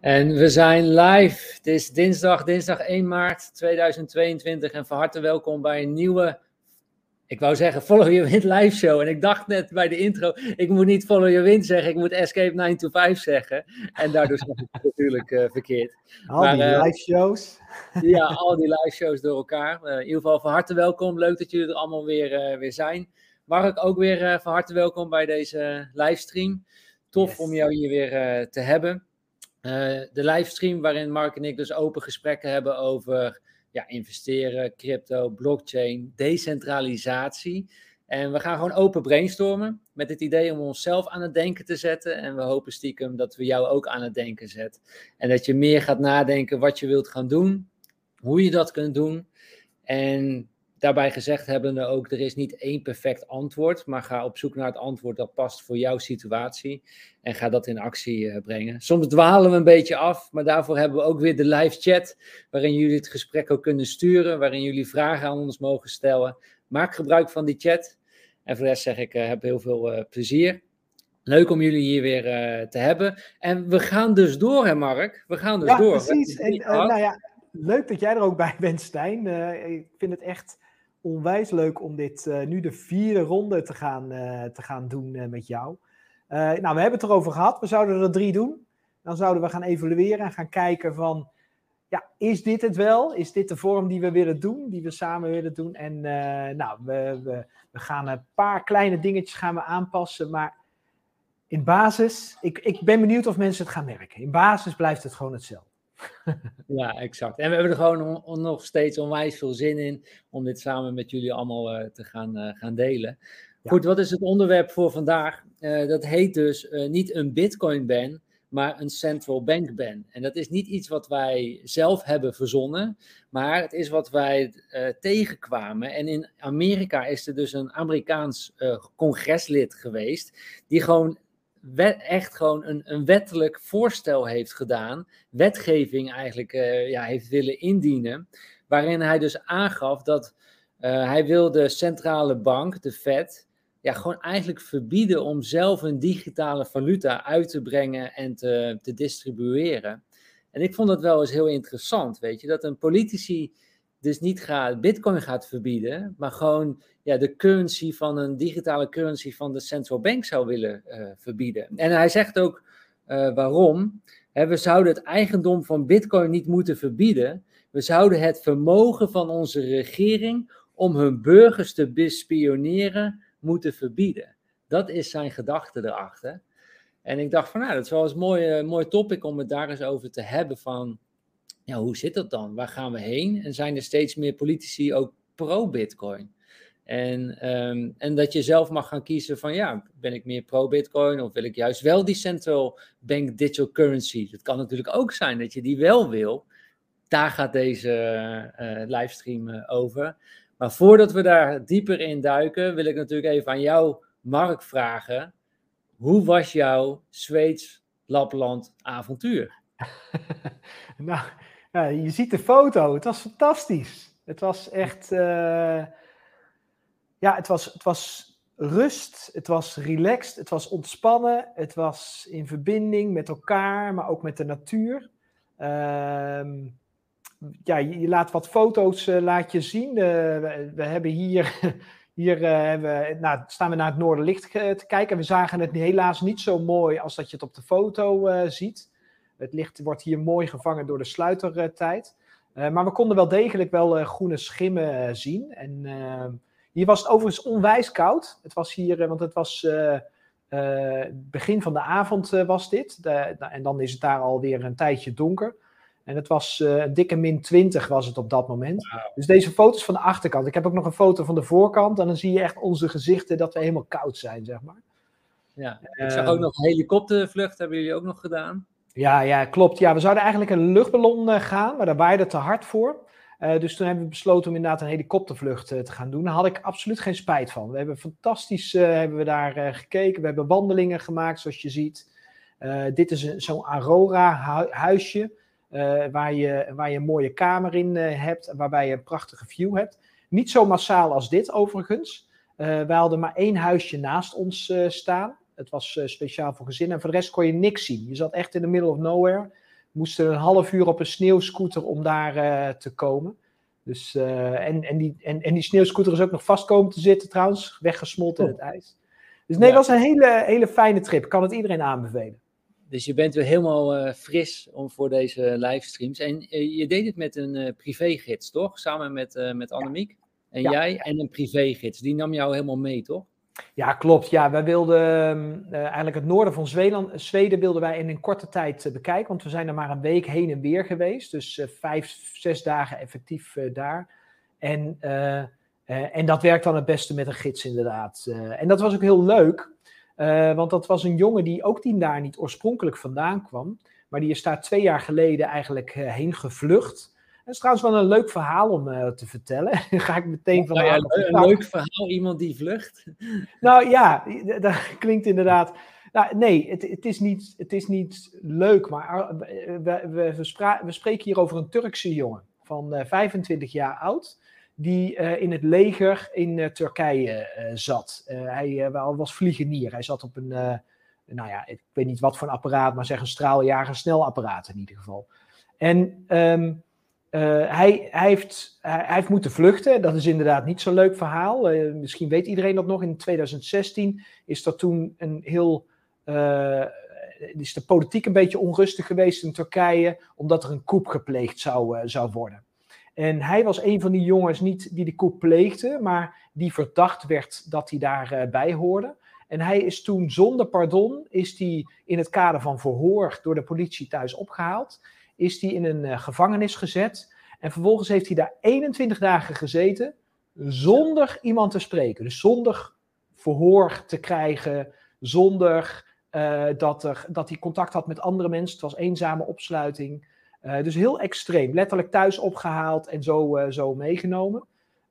En we zijn live. Het is dinsdag, dinsdag 1 maart 2022. En van harte welkom bij een nieuwe, ik wou zeggen Follow Your Wind live show. En ik dacht net bij de intro, ik moet niet Follow Your Wind zeggen, ik moet Escape 9 to 5 zeggen. En daardoor zeg ik het natuurlijk uh, verkeerd. Al maar, die uh, live shows. ja, al die live shows door elkaar. Uh, in ieder geval van harte welkom. Leuk dat jullie er allemaal weer, weer zijn. Mark, ook weer van harte welkom bij deze livestream. Tof yes. om jou hier weer te hebben. Uh, de livestream waarin Mark en ik dus open gesprekken hebben over ja, investeren, crypto, blockchain, decentralisatie. En we gaan gewoon open brainstormen met het idee om onszelf aan het denken te zetten. En we hopen stiekem dat we jou ook aan het denken zetten. En dat je meer gaat nadenken wat je wilt gaan doen, hoe je dat kunt doen. En daarbij gezegd hebbende ook, er is niet één perfect antwoord, maar ga op zoek naar het antwoord dat past voor jouw situatie en ga dat in actie uh, brengen. Soms dwalen we een beetje af, maar daarvoor hebben we ook weer de live chat, waarin jullie het gesprek ook kunnen sturen, waarin jullie vragen aan ons mogen stellen. Maak gebruik van die chat. En voor de rest zeg ik, uh, heb heel veel uh, plezier. Leuk om jullie hier weer te hebben. En we gaan dus door, hè Mark? We gaan dus ja, door. precies. En, nou ja, leuk dat jij er ook bij bent, Stijn. ik vind het echt onwijs leuk om dit uh, nu de vierde ronde te gaan, uh, te gaan doen uh, met jou. nou, we hebben het erover gehad. We zouden er drie doen. Dan zouden we gaan evalueren en gaan kijken van... Ja, is dit het wel? Is dit de vorm die we willen doen? Die we samen willen doen? En nou, we, we, we, gaan een paar kleine dingetjes gaan we aanpassen. Maar in basis... Ik, ik ben benieuwd of mensen het gaan merken. In basis blijft het gewoon hetzelfde. ja, exact. En we hebben er gewoon on, on, nog steeds onwijs veel zin in om dit samen met jullie allemaal uh, te gaan, uh, gaan delen. Ja. Goed, wat is het onderwerp voor vandaag? Uh, dat heet dus niet een Bitcoin-ban, maar een central bank ban. En dat is niet iets wat wij zelf hebben verzonnen, maar het is wat wij tegenkwamen. En in Amerika is er dus een Amerikaans congreslid geweest, die gewoon echt gewoon een, een wettelijk voorstel heeft gedaan, wetgeving eigenlijk uh, ja, heeft willen indienen, waarin hij dus aangaf dat uh, hij wil de centrale bank, de Fed, ja, gewoon eigenlijk verbieden om zelf een digitale valuta uit te brengen en te, te distribueren. En ik vond dat wel eens heel interessant, weet je, dat een politici dus niet gaat, Bitcoin gaat verbieden, maar gewoon ja, de currency van een digitale currency van de central bank zou willen uh, verbieden. En hij zegt ook uh, waarom. We zouden het eigendom van Bitcoin niet moeten verbieden. We zouden het vermogen van onze regering om hun burgers te bespioneren moeten verbieden. Dat is zijn gedachte erachter. En ik dacht van nou, dat is wel eens een mooi, mooi topic om het daar eens over te hebben van ja, hoe zit dat dan? Waar gaan we heen? En zijn er steeds meer politici ook pro-Bitcoin? En, um, en dat je zelf mag gaan kiezen van ja, ben ik meer pro-Bitcoin of wil ik juist wel die central bank digital currency? Het kan natuurlijk ook zijn dat je die wel wil. Daar gaat deze uh, livestream uh, over. Maar voordat we daar dieper in duiken, wil ik natuurlijk even aan jou, Mark, vragen. Hoe was jouw Zweeds-Lapland avontuur? nou, je ziet de foto. Het was fantastisch. Het was echt. Uh, ja, het was, het was rust. Het was relaxed. Het was ontspannen. Het was in verbinding met elkaar, maar ook met de natuur. Uh, ja, je, laat wat foto's uh, laat je zien. Uh, we, we, hebben hier. Hier hebben, nou, staan we naar het Noorderlicht te kijken. We zagen het helaas niet zo mooi als dat je het op de foto ziet. Het licht wordt hier mooi gevangen door de sluitertijd. Uh, maar we konden wel degelijk wel uh, groene schimmen uh, zien. En hier was het overigens onwijs koud. Het was hier, want het was begin van de avond was dit. De, en dan is het daar alweer een tijdje donker. En het was een dikke min 20 was het op dat moment. Wow. Dus deze foto's van de achterkant. Ik heb ook nog een foto van de voorkant. En dan zie je echt onze gezichten dat we helemaal koud zijn, zeg maar. Ja, ik zag ook nog een helikoptervlucht. Hebben jullie ook nog gedaan? Ja, ja, klopt. Ja, we zouden eigenlijk een luchtballon uh, gaan, maar daar waaide te hard voor. Uh, dus toen hebben we besloten om inderdaad een helikoptervlucht uh, te gaan doen. Daar had ik absoluut geen spijt van. We hebben fantastisch hebben we daar gekeken. We hebben wandelingen gemaakt, zoals je ziet. dit is zo'n Aurora-huisje, waar, je, waar je een mooie kamer in hebt, waarbij je een prachtige view hebt. Niet zo massaal als dit overigens. wij hadden maar één huisje naast ons staan. Het was uh, speciaal voor gezinnen. En voor de rest kon je niks zien. Je zat echt in the middle of nowhere. moesten een half uur op een sneeuwscooter om daar te komen. Dus, en, en, die, en, en die sneeuwscooter is ook nog vast komen te zitten trouwens, weggesmolten in het ijs. Dus nee, dat was een hele, hele fijne trip. Kan het iedereen aanbevelen. Dus je bent weer helemaal uh, fris om voor deze livestreams. En uh, je deed het met een uh, privégids, toch? Samen met, met Annemiek en ja. jij en een privégids. Die nam jou helemaal mee, toch? Ja, klopt. Ja, wij wilden eigenlijk het noorden van Zweden, Zweden wilden wij in een korte tijd bekijken. Want we zijn er maar een week heen en weer geweest. Dus vijf, zes dagen effectief daar. En, en dat werkt dan het beste met een gids inderdaad. en dat was ook heel leuk. Want dat was een jongen die ook die daar niet oorspronkelijk vandaan kwam. Maar die is daar twee jaar geleden eigenlijk heen gevlucht. Dat is trouwens wel een leuk verhaal om uh, te vertellen. Ga ik meteen van. Nou ja, een leuk verhaal, iemand die vlucht. Nou ja, dat klinkt inderdaad. Nou, nee, het, het, is niet, het is niet leuk, maar we, we, we, we spreken hier over een Turkse jongen van 25 jaar oud die uh, in het leger in uh, Turkije uh, zat. hij was vliegenier. Hij zat op een, nou ja, ik weet niet wat voor een apparaat, maar zeg een straaljager snelapparaat in ieder geval. En um, hij, hij, heeft, hij, heeft moeten vluchten. Dat is inderdaad niet zo'n leuk verhaal. misschien weet iedereen dat nog. In 2016 is dat toen een heel is de politiek een beetje onrustig geweest in Turkije, omdat er een coup gepleegd zou, zou worden. En hij was een van die jongens, niet die de coup pleegde, maar die verdacht werd dat hij daarbij uh, hoorde. En hij is toen zonder pardon, is hij in het kader van verhoor door de politie thuis opgehaald. Is hij in een uh, gevangenis gezet. En vervolgens heeft hij daar 21 dagen gezeten zonder iemand te spreken. Dus zonder verhoor te krijgen, zonder uh, dat, er, dat hij contact had met andere mensen. Het was eenzame opsluiting. Uh, dus heel extreem. Letterlijk thuis opgehaald en zo, zo meegenomen.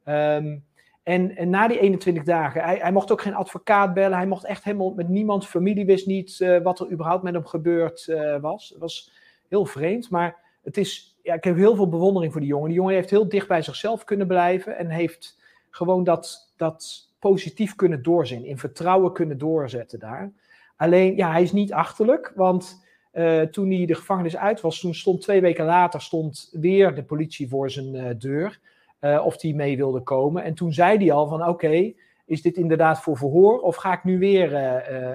Um, en, en, na die 21 dagen, hij, hij, mocht ook geen advocaat bellen. Hij mocht echt helemaal met niemand. Familie wist niet wat er überhaupt met hem gebeurd was. Het was heel vreemd. Maar het is, ja, ik heb heel veel bewondering voor die jongen. Die jongen heeft heel dicht bij zichzelf kunnen blijven. En heeft gewoon dat, dat positief kunnen doorzien. In vertrouwen kunnen doorzetten daar. Alleen, ja, hij is niet achterlijk. Want uh, toen hij de gevangenis uit was, toen stond twee weken later stond weer de politie voor zijn uh, deur. Uh, of hij mee wilde komen. En toen zei hij al van oké, is dit inderdaad voor verhoor? Of ga ik nu weer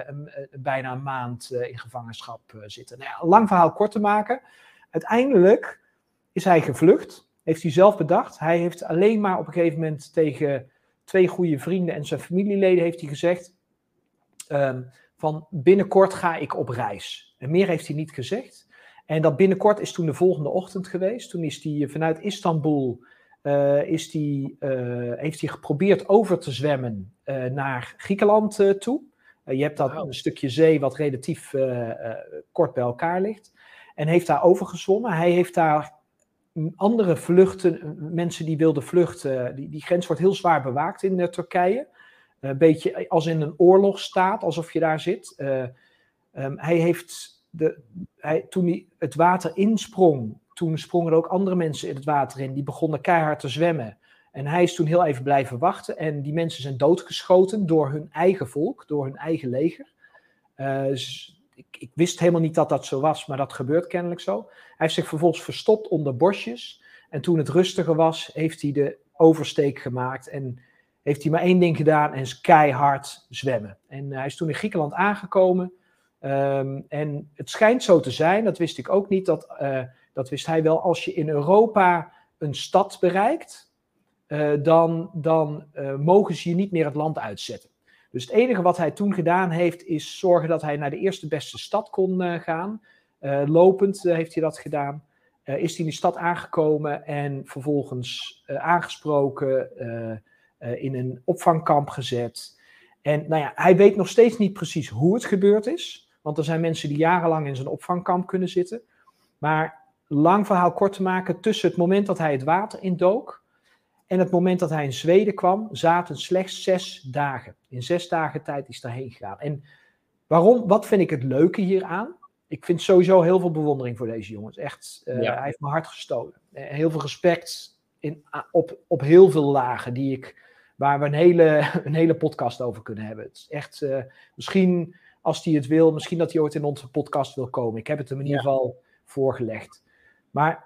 een, bijna een maand in gevangenschap zitten? Nou ja, lang verhaal kort te maken. Uiteindelijk is hij gevlucht. Heeft hij zelf bedacht. Hij heeft alleen maar op een gegeven moment tegen twee goede vrienden en zijn familieleden heeft hij gezegd... Um, van binnenkort ga ik op reis. En meer heeft hij niet gezegd. En dat binnenkort is toen de volgende ochtend geweest. Toen is hij vanuit Istanbul, uh, is die, uh, heeft hij geprobeerd over te zwemmen uh, naar Griekenland toe. je hebt dat wow. een stukje zee wat relatief kort bij elkaar ligt. En heeft daar overgezwommen. Hij heeft daar andere vluchten, mensen die wilden vluchten, die, die grens wordt heel zwaar bewaakt in Turkije. Een beetje als in een oorlogsstaat, alsof je daar zit. Um, hij heeft de, hij, toen hij het water insprong, toen sprongen er ook andere mensen in het water in. Die begonnen keihard te zwemmen. En hij is toen heel even blijven wachten. En die mensen zijn doodgeschoten door hun eigen volk, door hun eigen leger. Uh, dus ik, ik, wist helemaal niet dat dat zo was, maar dat gebeurt kennelijk zo. Hij heeft zich vervolgens verstopt onder bosjes. En toen het rustiger was, heeft hij de oversteek gemaakt. En heeft hij maar één ding gedaan en is keihard zwemmen. En hij is toen in Griekenland aangekomen. Um, en het schijnt zo te zijn, dat wist ik ook niet, dat, uh, dat wist hij wel, als je in Europa een stad bereikt, uh, dan, dan uh, mogen ze je niet meer het land uitzetten. Dus het enige wat hij toen gedaan heeft, is zorgen dat hij naar de eerste beste stad kon gaan. lopend heeft hij dat gedaan. is hij in die stad aangekomen en vervolgens aangesproken in een opvangkamp gezet. En nou ja, hij weet nog steeds niet precies hoe het gebeurd is. Want er zijn mensen die jarenlang in zijn opvangkamp kunnen zitten. Maar lang verhaal kort te maken, tussen het moment dat hij het water indook en het moment dat hij in Zweden kwam, zaten slechts zes dagen. In zes dagen tijd is daarheen gegaan. En waarom, wat vind ik het leuke hieraan? Ik vind sowieso heel veel bewondering voor deze jongens. Echt, uh, ja. hij heeft mijn hart gestolen. Uh, heel veel respect in, op, op heel veel lagen die ik waar we een hele, een hele podcast over kunnen hebben. Het is echt, uh, misschien als hij het wil, misschien dat hij ooit in onze podcast wil komen. Ik heb het hem in ieder geval voorgelegd. Maar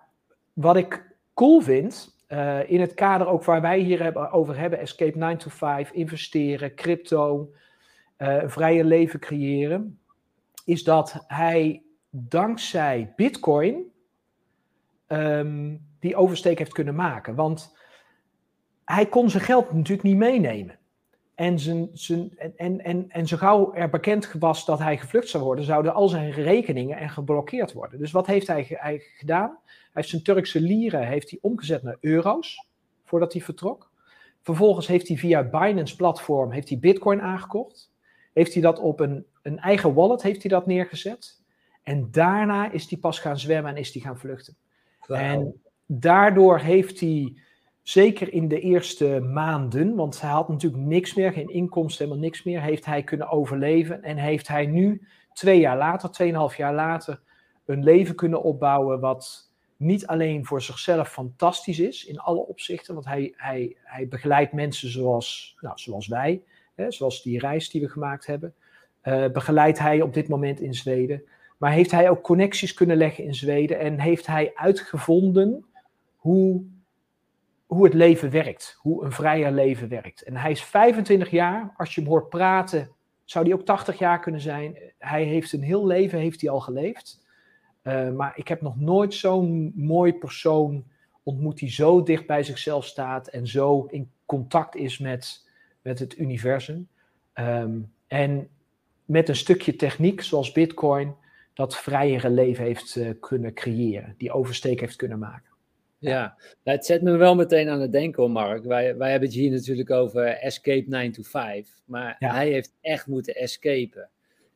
wat ik cool vind, uh, in het kader ook waar wij hier over hebben, Escape 9 to 5, investeren, crypto, een vrije leven creëren, is dat hij dankzij Bitcoin um, die oversteek heeft kunnen maken. Want hij kon zijn geld natuurlijk niet meenemen. En, zijn, zijn, en, en, en zo gauw er bekend was dat hij gevlucht zou worden, zouden al zijn rekeningen en geblokkeerd worden. Dus wat heeft hij, hij gedaan? Hij heeft zijn Turkse lieren heeft hij omgezet naar euro's voordat hij vertrok. Vervolgens heeft hij via Binance platform heeft hij Bitcoin aangekocht. Heeft hij dat op een, een eigen wallet heeft hij dat neergezet. En daarna is hij pas gaan zwemmen en is hij gaan vluchten. En daardoor heeft hij zeker in de eerste maanden, want hij had natuurlijk niks meer, geen inkomsten, helemaal niks meer, heeft hij kunnen overleven en heeft hij nu twee jaar later, tweeënhalf jaar later, een leven kunnen opbouwen wat niet alleen voor zichzelf fantastisch is in alle opzichten, want hij, hij, hij begeleidt mensen zoals, nou, zoals wij, hè, zoals die reis die we gemaakt hebben, uh, begeleidt hij op dit moment in Zweden. Maar heeft hij ook connecties kunnen leggen in Zweden en heeft hij uitgevonden hoe hoe het leven werkt, hoe een vrijer leven werkt. En hij is 25 jaar, als je hem hoort praten, zou hij ook 80 jaar kunnen zijn. Hij heeft een heel leven heeft hij al geleefd. Uh, maar ik heb nog nooit zo'n mooi persoon ontmoet die zo dicht bij zichzelf staat en zo in contact is met, met het universum. Um, en met een stukje techniek zoals Bitcoin dat vrijere leven heeft uh, kunnen creëren, die oversteek heeft kunnen maken. Ja, nou, het zet me wel meteen aan het denken Mark. Wij, wij hebben het hier natuurlijk over Escape 9 to 5. Maar hij heeft echt moeten escapen.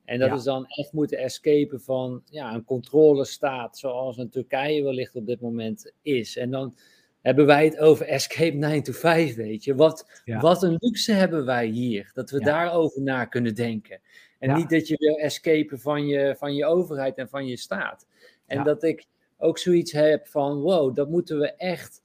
En dat is dan echt moeten escapen van ja, een controlestaat zoals een Turkije wellicht op dit moment is. En dan hebben wij het over Escape 9 to 5, weet je. Wat, wat een luxe hebben wij hier, dat we daarover na kunnen denken. En niet dat je wil escapen van je, van je overheid en van je staat. En dat ik ook zoiets heb van, wow, dat moeten we echt,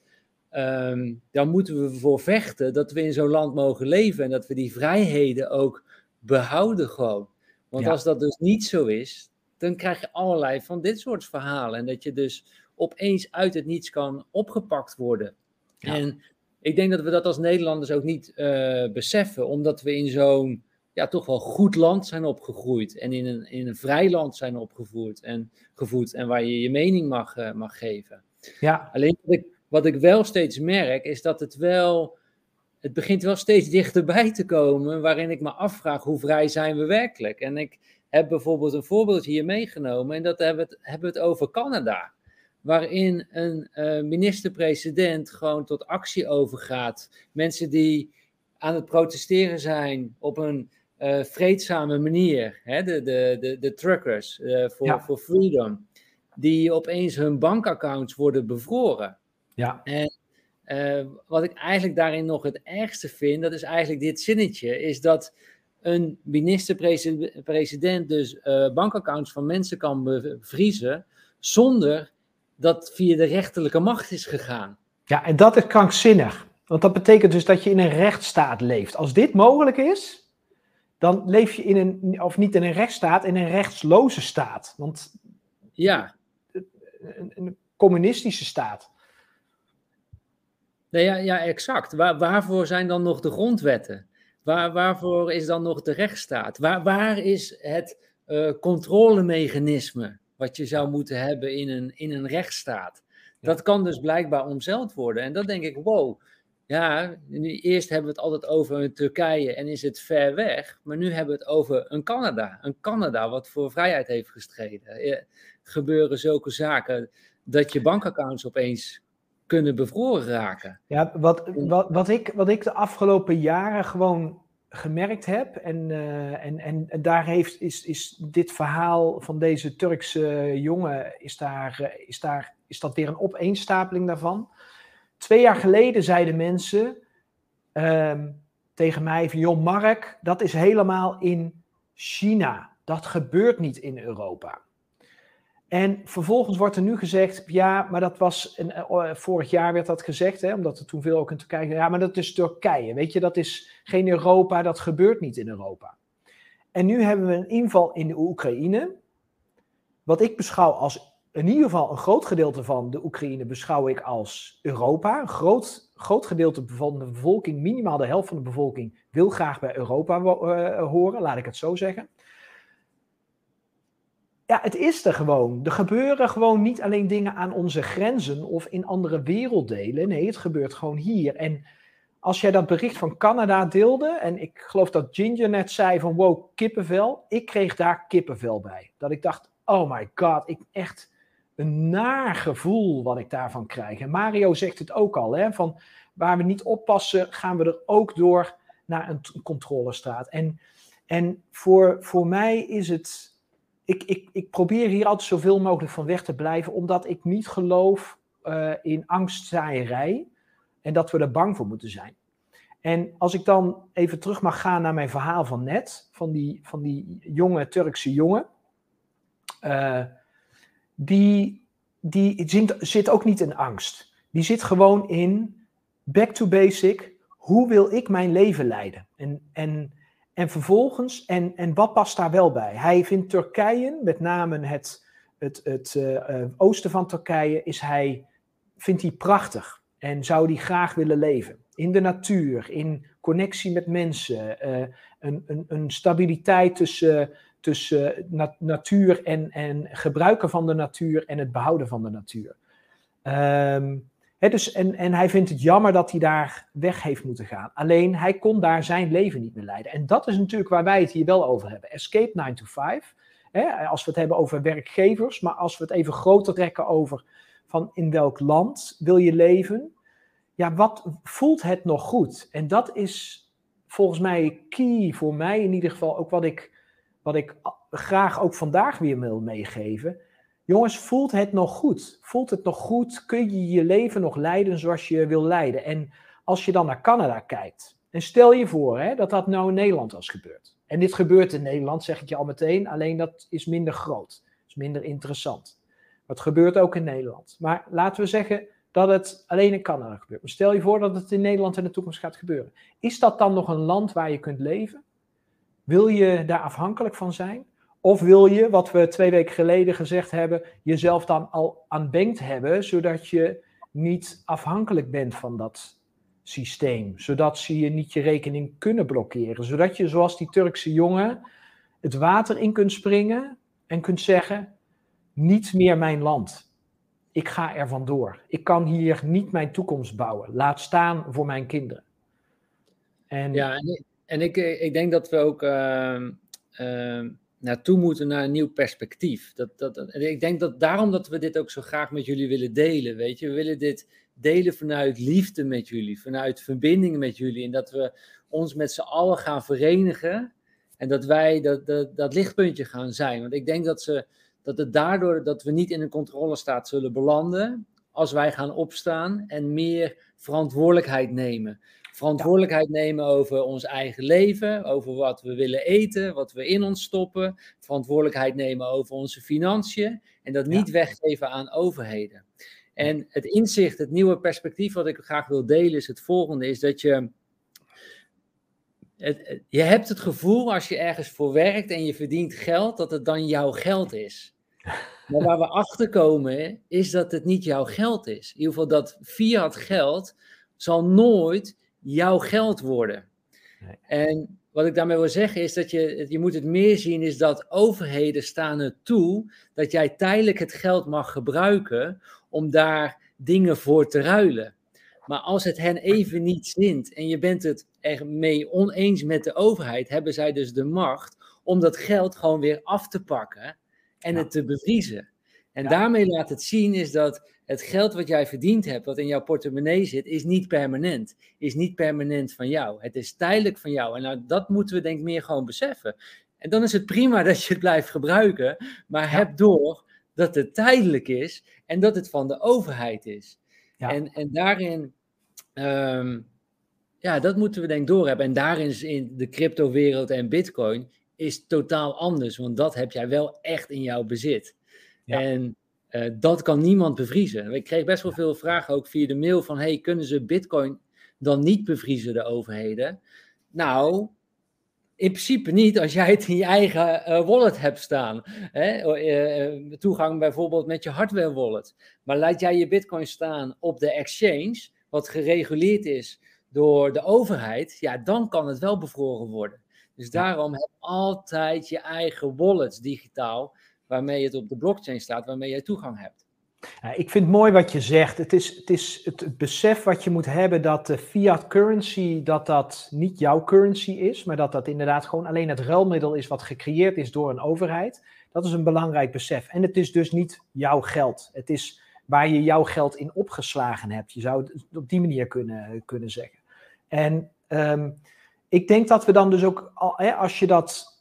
um, daar moeten we voor vechten, dat we in zo'n land mogen leven en dat we die vrijheden ook behouden gewoon. Want als dat dus niet zo is, dan krijg je allerlei van dit soort verhalen. En dat je dus opeens uit het niets kan opgepakt worden. En ik denk dat we dat als Nederlanders ook niet uh, beseffen, omdat we in zo'n ja, toch wel goed land zijn opgegroeid. En in een, in een vrij land zijn opgevoed en, gevoed. En waar je je mening mag, uh, mag geven. Ja. Alleen wat ik, wat ik wel steeds merk, is dat het wel. Het begint wel steeds dichterbij te komen. Waarin ik me afvraag hoe vrij zijn we werkelijk. En ik heb bijvoorbeeld een voorbeeld hier meegenomen. En dat hebben we het, hebben we het over Canada. Waarin een uh, minister-president gewoon tot actie overgaat. Mensen die aan het protesteren zijn op een uh, vreedzame manier, hè, de, de, de, de truckers uh, voor, voor freedom, die opeens hun bankaccounts worden bevroren. Ja. En uh, wat ik eigenlijk daarin nog het ergste vind, dat is eigenlijk dit zinnetje, is dat een minister-president dus bankaccounts van mensen kan bevriezen zonder dat via de rechterlijke macht is gegaan. Ja, en dat is krankzinnig. Want dat betekent dus dat je in een rechtsstaat leeft. Als dit mogelijk is, dan leef je in een, of niet in een rechtsstaat, in een rechtsloze staat. Want ja. Een, een communistische staat. Nee, ja, ja, exact. Waar, waarvoor zijn dan nog de grondwetten? Waar, waarvoor is dan nog de rechtsstaat? Waar, waar is het uh, controlemechanisme wat je zou moeten hebben in een, in een rechtsstaat? Dat kan dus blijkbaar omzeild worden. En dan denk ik, wow, ja, nu, eerst hebben we het altijd over Turkije en is het ver weg. Maar nu hebben we het over een Canada. Een Canada wat voor vrijheid heeft gestreden. Er gebeuren zulke zaken dat je bankaccounts opeens kunnen bevroren raken. Ja, wat, wat, wat, ik, wat ik de afgelopen jaren gewoon gemerkt heb, en, uh, en, en, en, daar heeft, is, is dit verhaal van deze Turkse jongen, is, daar, eh, is, daar, is dat weer een opeenstapeling daarvan. Twee jaar geleden zeiden mensen ehm, tegen mij van, joh Mark, dat is helemaal in China. Dat gebeurt niet in Europa. En vervolgens wordt er nu gezegd, ja, maar dat was, een, uh, vorig jaar werd dat gezegd, hè, omdat er toen veel ook in Turkije, ja, maar dat is Turkije, weet je, dat is geen Europa, dat gebeurt niet in Europa. En nu hebben we een inval in de Oekraïne, wat ik beschouw als in ieder geval een groot gedeelte van de Oekraïne beschouw ik als Europa. Een groot, groot gedeelte van de bevolking, minimaal de helft van de bevolking, wil graag bij Europa uh, horen, laat ik het zo zeggen. Ja, het is er gewoon. Er gebeuren gewoon niet alleen dingen aan onze grenzen of in andere werelddelen. Nee, het gebeurt gewoon hier. En als jij dat bericht van Canada deelde, en ik geloof dat Ginger net zei van wow, kippenvel. Ik kreeg daar kippenvel bij. Dat ik dacht, oh my god, ik echt een naar gevoel wat ik daarvan krijg. En Mario zegt het ook al, hè, van waar we niet oppassen, gaan we er ook door naar een controlestraat. En, en voor, voor mij is het, ik, ik, ik probeer hier altijd zoveel mogelijk van weg te blijven, omdat ik niet geloof uh, in angstzaaierij en dat we er bang voor moeten zijn. En als ik dan even terug mag gaan naar mijn verhaal van net, van die, van die jonge Turkse jongen. Uh, die, die zit ook niet in angst. Die zit gewoon in back to basic. Hoe wil ik mijn leven leiden? En, en, en vervolgens, en, en wat past daar wel bij? Hij vindt Turkije, met name het, het, het uh, oosten van Turkije, is hij, vindt hij prachtig. En zou hij graag willen leven. In de natuur, in connectie met mensen, uh, een, een, een stabiliteit tussen tussen natuur en, en gebruiken van de natuur en het behouden van de natuur. Um, dus, en, en hij vindt het jammer dat hij daar weg heeft moeten gaan. Alleen hij kon daar zijn leven niet meer leiden. En dat is natuurlijk waar wij het hier wel over hebben. Escape 9 to 5. als we het hebben over werkgevers, maar als we het even groter trekken over van in welk land wil je leven. Ja, wat voelt het nog goed? En dat is volgens mij key voor mij in ieder geval ook wat ik wat ik graag ook vandaag weer wil meegeven. Jongens, voelt het nog goed? Voelt het nog goed? Kun je je leven nog leiden zoals je wil leiden? En als je dan naar Canada kijkt, en stel je voor hè, dat dat nou in Nederland was gebeurd. En dit gebeurt in Nederland, zeg ik je al meteen, alleen dat is minder groot, is minder interessant. Maar het gebeurt ook in Nederland. Maar laten we zeggen dat het alleen in Canada gebeurt. Maar stel je voor dat het in Nederland in de toekomst gaat gebeuren. Is dat dan nog een land waar je kunt leven? Wil je daar afhankelijk van zijn? Of wil je, wat we twee weken geleden gezegd hebben, jezelf dan al aan bankt hebben, zodat je niet afhankelijk bent van dat systeem, zodat ze je niet je rekening kunnen blokkeren, zodat je, zoals die Turkse jongen, het water in kunt springen en kunt zeggen: niet meer mijn land. Ik ga er vandoor. Ik kan hier niet mijn toekomst bouwen. Laat staan voor mijn kinderen. En, ja, en ik, eh, ik denk dat we ook uh, uh, naartoe moeten naar een nieuw perspectief. Dat, dat, ik denk dat daarom dat we dit ook zo graag met jullie willen delen. Weet je, we willen dit delen vanuit liefde met jullie, vanuit verbinding met jullie. En dat we ons met z'n allen gaan verenigen. En dat wij dat, dat, dat lichtpuntje gaan zijn. Want ik denk dat, ze, dat het daardoor dat we niet in een controlestaat zullen belanden. Als wij gaan opstaan en meer verantwoordelijkheid nemen verantwoordelijkheid nemen over ons eigen leven, over wat we willen eten, wat we in ons stoppen, verantwoordelijkheid nemen over onze financiën en dat niet weggeven aan overheden. En het inzicht, het nieuwe perspectief wat ik graag wil delen is het volgende, is dat je, het, je hebt het gevoel als je ergens voor werkt en je verdient geld, dat het dan jouw geld is. Maar waar we achter komen is dat het niet jouw geld is. In ieder geval dat fiat geld zal nooit jouw geld worden. Nee. En wat ik daarmee wil zeggen is dat je, je moet het meer zien is dat overheden staan er toe dat jij tijdelijk het geld mag gebruiken om daar dingen voor te ruilen. Maar als het hen even niet zint en je bent het ermee oneens met de overheid, hebben zij dus de macht om dat geld gewoon weer af te pakken en het te bevriezen. En daarmee laat het zien is dat het geld wat jij verdiend hebt, wat in jouw portemonnee zit, is niet permanent. Is niet permanent van jou. Het is tijdelijk van jou. En nou, dat moeten we denk ik meer gewoon beseffen. En dan is het prima dat je het blijft gebruiken, maar heb door dat het tijdelijk is en dat het van de overheid is. Ja. En, en daarin, um, ja, dat moeten we denk ik doorhebben. En daarin is in de cryptowereld en bitcoin is totaal anders, want dat heb jij wel echt in jouw bezit. Ja. En uh, dat kan niemand bevriezen. Ik kreeg best wel veel vragen ook via de mail van, hey, kunnen ze bitcoin dan niet bevriezen, de overheden? Nou, in principe niet als jij het in je eigen uh, wallet hebt staan. Hè? Uh, toegang bijvoorbeeld met je hardware wallet. Maar laat jij je bitcoin staan op de exchange, wat gereguleerd is door de overheid, ja, dan kan het wel bevroren worden. Dus daarom heb altijd je eigen wallets digitaal, waarmee het op de blockchain staat, waarmee je toegang hebt. Ik vind het mooi wat je zegt. Het is, het is het, besef wat je moet hebben dat de fiat currency, dat dat niet jouw currency is, maar dat dat inderdaad gewoon alleen het ruilmiddel is wat gecreëerd is door een overheid. Dat is een belangrijk besef. En het is dus niet jouw geld. Het is waar je jouw geld in opgeslagen hebt. Je zou het op die manier kunnen, kunnen zeggen. En um, ik denk dat we dan dus ook, als je dat,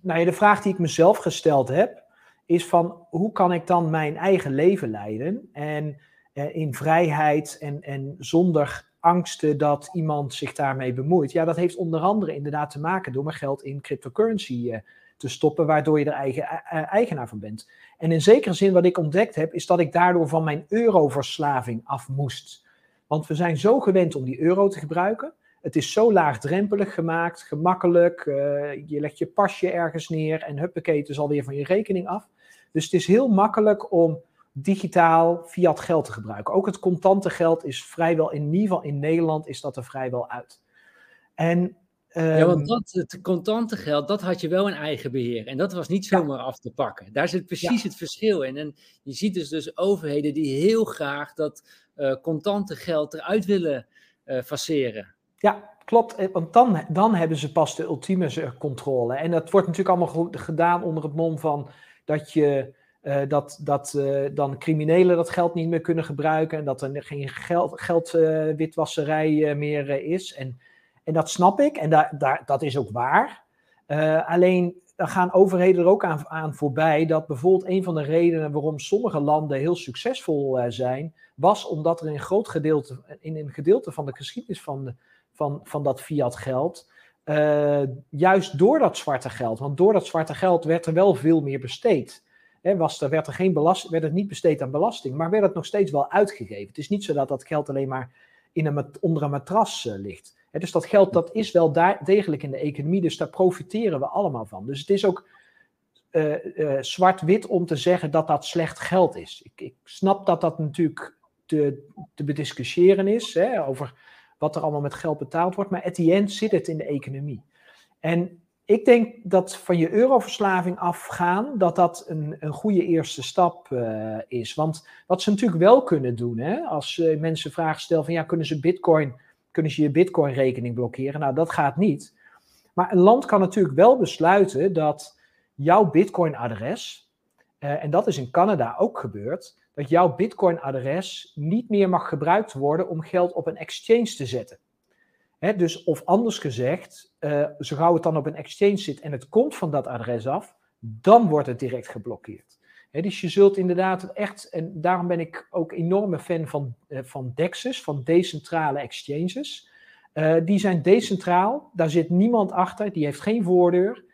nou de vraag die ik mezelf gesteld heb, is van hoe kan ik dan mijn eigen leven leiden en eh, in vrijheid en, en zonder angsten dat iemand zich daarmee bemoeit. Ja, dat heeft onder andere inderdaad te maken door mijn geld in cryptocurrency uh, te stoppen, waardoor je er eigen, uh, eigenaar van bent. En in zekere zin wat ik ontdekt heb, is dat ik daardoor van mijn euroverslaving af moest. Want we zijn zo gewend om die euro te gebruiken. Het is zo laagdrempelig gemaakt, gemakkelijk. je legt je pasje ergens neer en huppakee, het is alweer van je rekening af. Dus het is heel makkelijk om digitaal fiat geld te gebruiken. Ook het contante geld is vrijwel, in ieder geval in Nederland, is dat er vrijwel uit. En, ja, want ehm, dat, het contante geld, dat had je wel in eigen beheer. En dat was niet zomaar af te pakken. Daar zit precies het verschil in. En je ziet dus, dus overheden die heel graag dat uh, contante geld eruit willen uh, faceren. Ja, klopt. Eh, want dan, dan hebben ze pas de ultieme controle. En dat wordt natuurlijk allemaal gedaan onder het mom van dat je. Uh, dat, dat uh, dan criminelen dat geld niet meer kunnen gebruiken en dat er geen geld, geldwitwasserij uh, meer is. En, en dat snap ik en daar, daar, dat is ook waar. alleen dan gaan overheden er ook aan, aan voorbij dat bijvoorbeeld een van de redenen waarom sommige landen heel succesvol zijn, was omdat er in een groot gedeelte, in een gedeelte van de geschiedenis van, de, van, van dat fiat geld, uh, juist door dat zwarte geld, want door dat zwarte geld werd er wel veel meer besteed. He, was er, werd, er geen belast, werd het niet besteed aan belasting, maar werd het nog steeds wel uitgegeven. Het is niet zo dat dat geld alleen maar in een, onder een matras uh, ligt. Dus dat geld dat is wel daar, degelijk in de economie, dus daar profiteren we allemaal van. Dus het is ook uh, zwart-wit om te zeggen dat dat slecht geld is. Ik, ik snap dat dat natuurlijk te, te bediscussiëren is, over wat er allemaal met geld betaald wordt. Maar at the end zit het in de economie. En ik denk dat van je euroverslaving afgaan, dat dat een, goede eerste stap uh, is. Want wat ze natuurlijk wel kunnen doen, hè, als uh, mensen vragen stellen van ja, kunnen ze bitcoin, kunnen ze je bitcoin rekening blokkeren? Nou, dat gaat niet. Maar een land kan natuurlijk wel besluiten dat jouw bitcoin adres, uh, en dat is in Canada ook gebeurd, dat jouw Bitcoin-adres niet meer mag gebruikt worden om geld op een exchange te zetten. dus of anders gezegd, uh, zo gauw het dan op een exchange zit en het komt van dat adres af, dan wordt het direct geblokkeerd. dus je zult inderdaad echt, en daarom ben ik ook enorme fan van, uh, van DEXs, van decentrale exchanges. Uh, die zijn decentraal, daar zit niemand achter, die heeft geen voordeur.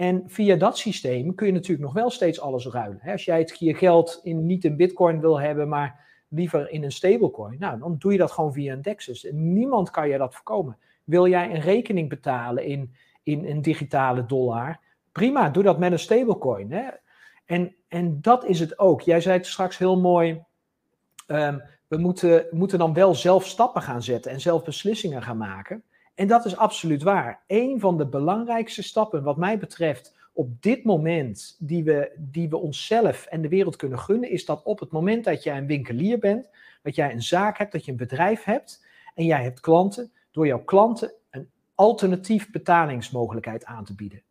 En via dat systeem kun je natuurlijk nog wel steeds alles ruilen. Als jij je geld in, niet in bitcoin wil hebben, maar liever in een stablecoin, nou, dan doe je dat gewoon via een Dexus. En niemand kan je dat voorkomen. Wil jij een rekening betalen in, in een digitale dollar? Prima, doe dat met een stablecoin. Hè? En, en dat is het ook. Jij zei het straks heel mooi. Um, we moeten, moeten dan wel zelf stappen gaan zetten en zelf beslissingen gaan maken. En dat is absoluut waar. Een van de belangrijkste stappen, wat mij betreft, op dit moment, die we, die we onszelf en de wereld kunnen gunnen, is dat op het moment dat jij een winkelier bent, dat jij een zaak hebt, dat je een bedrijf hebt en jij hebt klanten, door jouw klanten een alternatief betalingsmogelijkheid aan te bieden.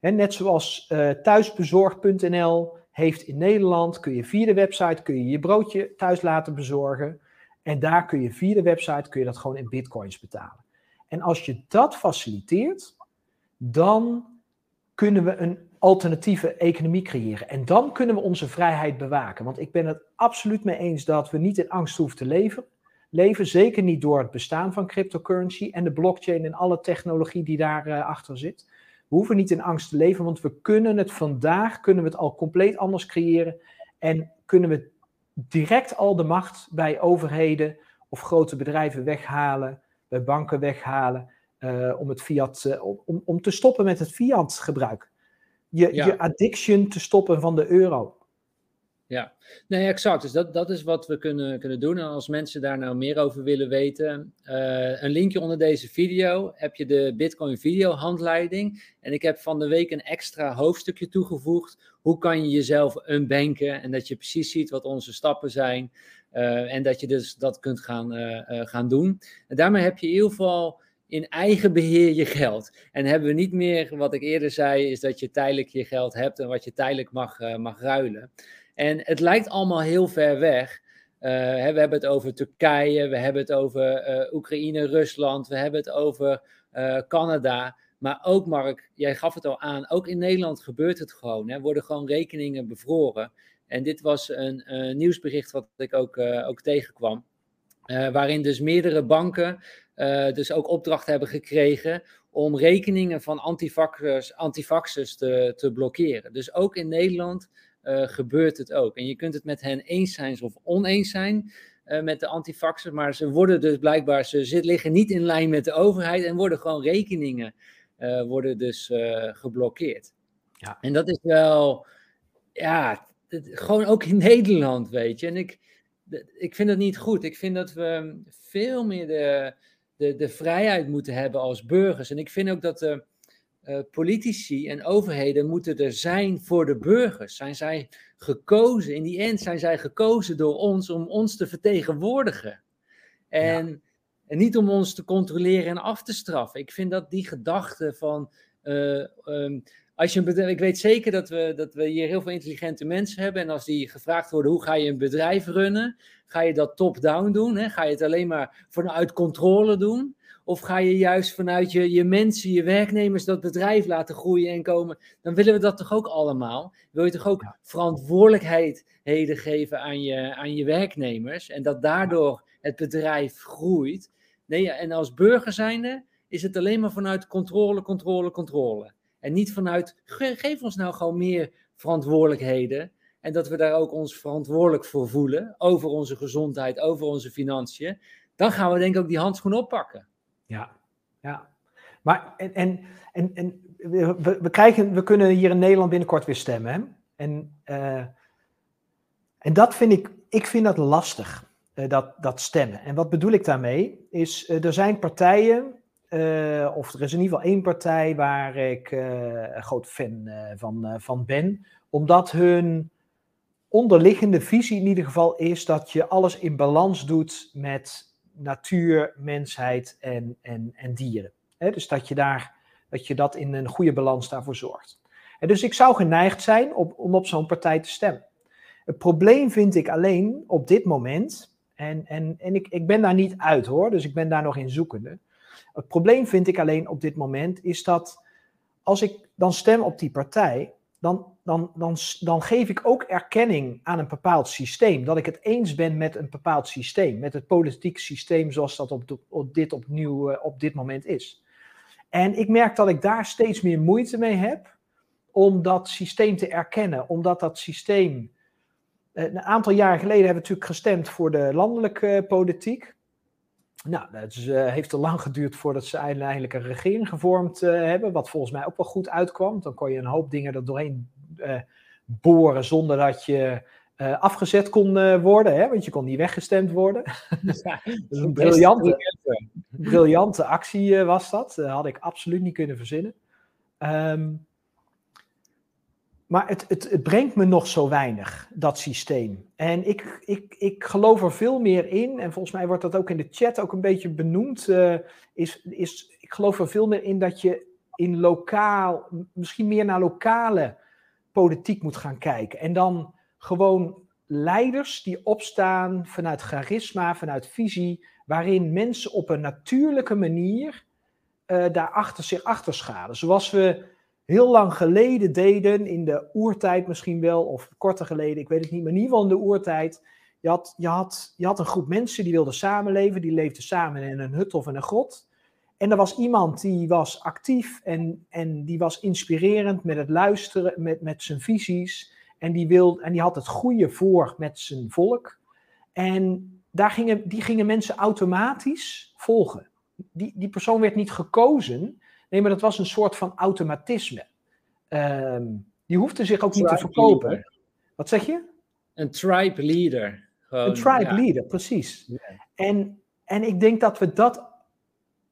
net zoals uh, thuisbezorg.nl heeft in Nederland, kun je via de website kun je, je broodje thuis laten bezorgen. En daar kun je via de website kun je dat gewoon in bitcoins betalen. En als je dat faciliteert, dan kunnen we een alternatieve economie creëren. En dan kunnen we onze vrijheid bewaken. Want ik ben het absoluut mee eens dat we niet in angst hoeven te leven. Leven zeker niet door het bestaan van cryptocurrency en de blockchain en alle technologie die daarachter uh, achter zit. We hoeven niet in angst te leven, want we kunnen het vandaag, kunnen we het al compleet anders creëren. En kunnen we direct al de macht bij overheden of grote bedrijven weghalen bij banken weghalen. om, het fiat, om, om te stoppen met het fiat gebruik. Je, je addiction te stoppen van de euro. Ja, nee, exact. Dus dat, dat is wat we kunnen, kunnen doen. En als mensen daar nou meer over willen weten, uh, een linkje onder deze video heb je de Bitcoin video handleiding. En ik heb van de week een extra hoofdstukje toegevoegd. Hoe kan je jezelf unbanken en dat je precies ziet wat onze stappen zijn. Uh, en dat je dus dat kunt gaan, uh, gaan doen. En daarmee heb je in ieder geval in eigen beheer je geld. En hebben we niet meer, wat ik eerder zei, is dat je tijdelijk je geld hebt en wat je tijdelijk mag, mag ruilen. En het lijkt allemaal heel ver weg. Hè, we hebben het over Turkije, we hebben het over uh, Oekraïne, Rusland, we hebben het over uh, Canada. Maar ook, Mark, jij gaf het al aan, ook in Nederland gebeurt het gewoon. Er worden gewoon rekeningen bevroren. En dit was een, een nieuwsbericht wat ik ook, ook tegenkwam. waarin dus meerdere banken dus ook opdracht hebben gekregen om rekeningen van antivaxers, antivaxers te, te blokkeren. Dus ook in Nederland uh, gebeurt het ook. En je kunt het met hen eens zijn of oneens zijn uh, met de antifaxers, maar ze worden dus blijkbaar, ze zit, liggen niet in lijn met de overheid en worden gewoon rekeningen uh, worden dus geblokkeerd. Ja. En dat is wel, ja, het, gewoon ook in Nederland, weet je. En ik, ik vind dat niet goed. Ik vind dat we veel meer de, de, de vrijheid moeten hebben als burgers. En ik vind ook dat de uh, politici en overheden moeten er zijn voor de burgers. Zijn zij gekozen, in die end zijn zij gekozen door ons om ons te vertegenwoordigen. En, en niet om ons te controleren en af te straffen. Ik vind dat die gedachte van. Uh, um, als je een bedrijf, ik weet zeker dat we, dat we hier heel veel intelligente mensen hebben. En als die gevraagd worden: hoe ga je een bedrijf runnen? Ga je dat top-down doen? Hè? Ga je het alleen maar vanuit controle doen? Of ga je juist vanuit je, je mensen, je werknemers dat bedrijf laten groeien en komen? Dan willen we dat toch ook allemaal? Wil je toch ook verantwoordelijkheden geven aan je, aan je werknemers? En dat daardoor het bedrijf groeit? Nee, en als burger zijnde is het alleen maar vanuit controle, controle, controle. En niet vanuit, geef ons nou gewoon meer verantwoordelijkheden. En dat we daar ook ons verantwoordelijk voor voelen. Over onze gezondheid, over onze financiën. Dan gaan we denk ik ook die handschoen oppakken. Ja, ja. Maar en, en, en, en we, we, krijgen, we kunnen hier in Nederland binnenkort weer stemmen. En, uh, en dat vind ik, ik vind dat lastig, uh, dat, dat stemmen. En wat bedoel ik daarmee? Is, uh, er zijn partijen, of er is in ieder geval één partij waar ik een groot fan van, van ben, omdat hun onderliggende visie in ieder geval is dat je alles in balans doet met natuur, mensheid en, en, en dieren. dus dat je, daar, dat je dat in een goede balans daarvoor zorgt. En dus ik zou geneigd zijn op, om op zo'n partij te stemmen. Het probleem vind ik alleen op dit moment, en, en, en ik, ik ben daar niet uit hoor, dus ik ben daar nog in zoekende. Het probleem vind ik alleen op dit moment is dat als ik dan stem op die partij, dan, dan, dan, dan geef ik ook erkenning aan een bepaald systeem. Dat ik het eens ben met een bepaald systeem, met het politiek systeem zoals dat op, op dit opnieuw uh, op dit moment is. En ik merk dat ik daar steeds meer moeite mee heb om dat systeem te erkennen, omdat dat systeem. Uh, een aantal jaren geleden hebben we natuurlijk gestemd voor de landelijke uh, politiek. Nou, het is, heeft te lang geduurd voordat ze eindelijk een regering gevormd hebben, wat volgens mij ook wel goed uitkwam. Dan kon je een hoop dingen er doorheen boren zonder dat je afgezet kon worden, hè? want je kon niet weggestemd worden. Ja, dat is een briljante, briljante actie was dat. Had ik absoluut niet kunnen verzinnen. Um, maar het, het, het, brengt me nog zo weinig, dat systeem. En ik, ik, ik geloof er veel meer in, en volgens mij wordt dat ook in de chat ook een beetje benoemd, is, is, ik geloof er veel meer in dat je in lokaal, misschien meer naar lokale politiek moet gaan kijken. En dan gewoon leiders die opstaan vanuit charisma, vanuit visie, waarin mensen op een natuurlijke manier uh, daarachter zich achter schalen. Zoals we heel lang geleden deden, in de oertijd misschien wel, of korter geleden, ik weet het niet, maar in ieder geval in de oertijd. Je had, je, had, je had een groep mensen die wilden samenleven, die leefden samen in een hut of in een grot. En er was iemand die was actief en, en die was inspirerend met het luisteren, met, met zijn visies. En die, wil, en die had het goede voor met zijn volk. En daar gingen, die gingen mensen automatisch volgen. die, die persoon werd niet gekozen. Nee, maar dat was een soort van automatisme. Ehm, die hoefde zich ook niet te verkopen. Wat zeg je? Een tribe leader. Gewoon, een tribe leader, precies. En, en ik denk dat we dat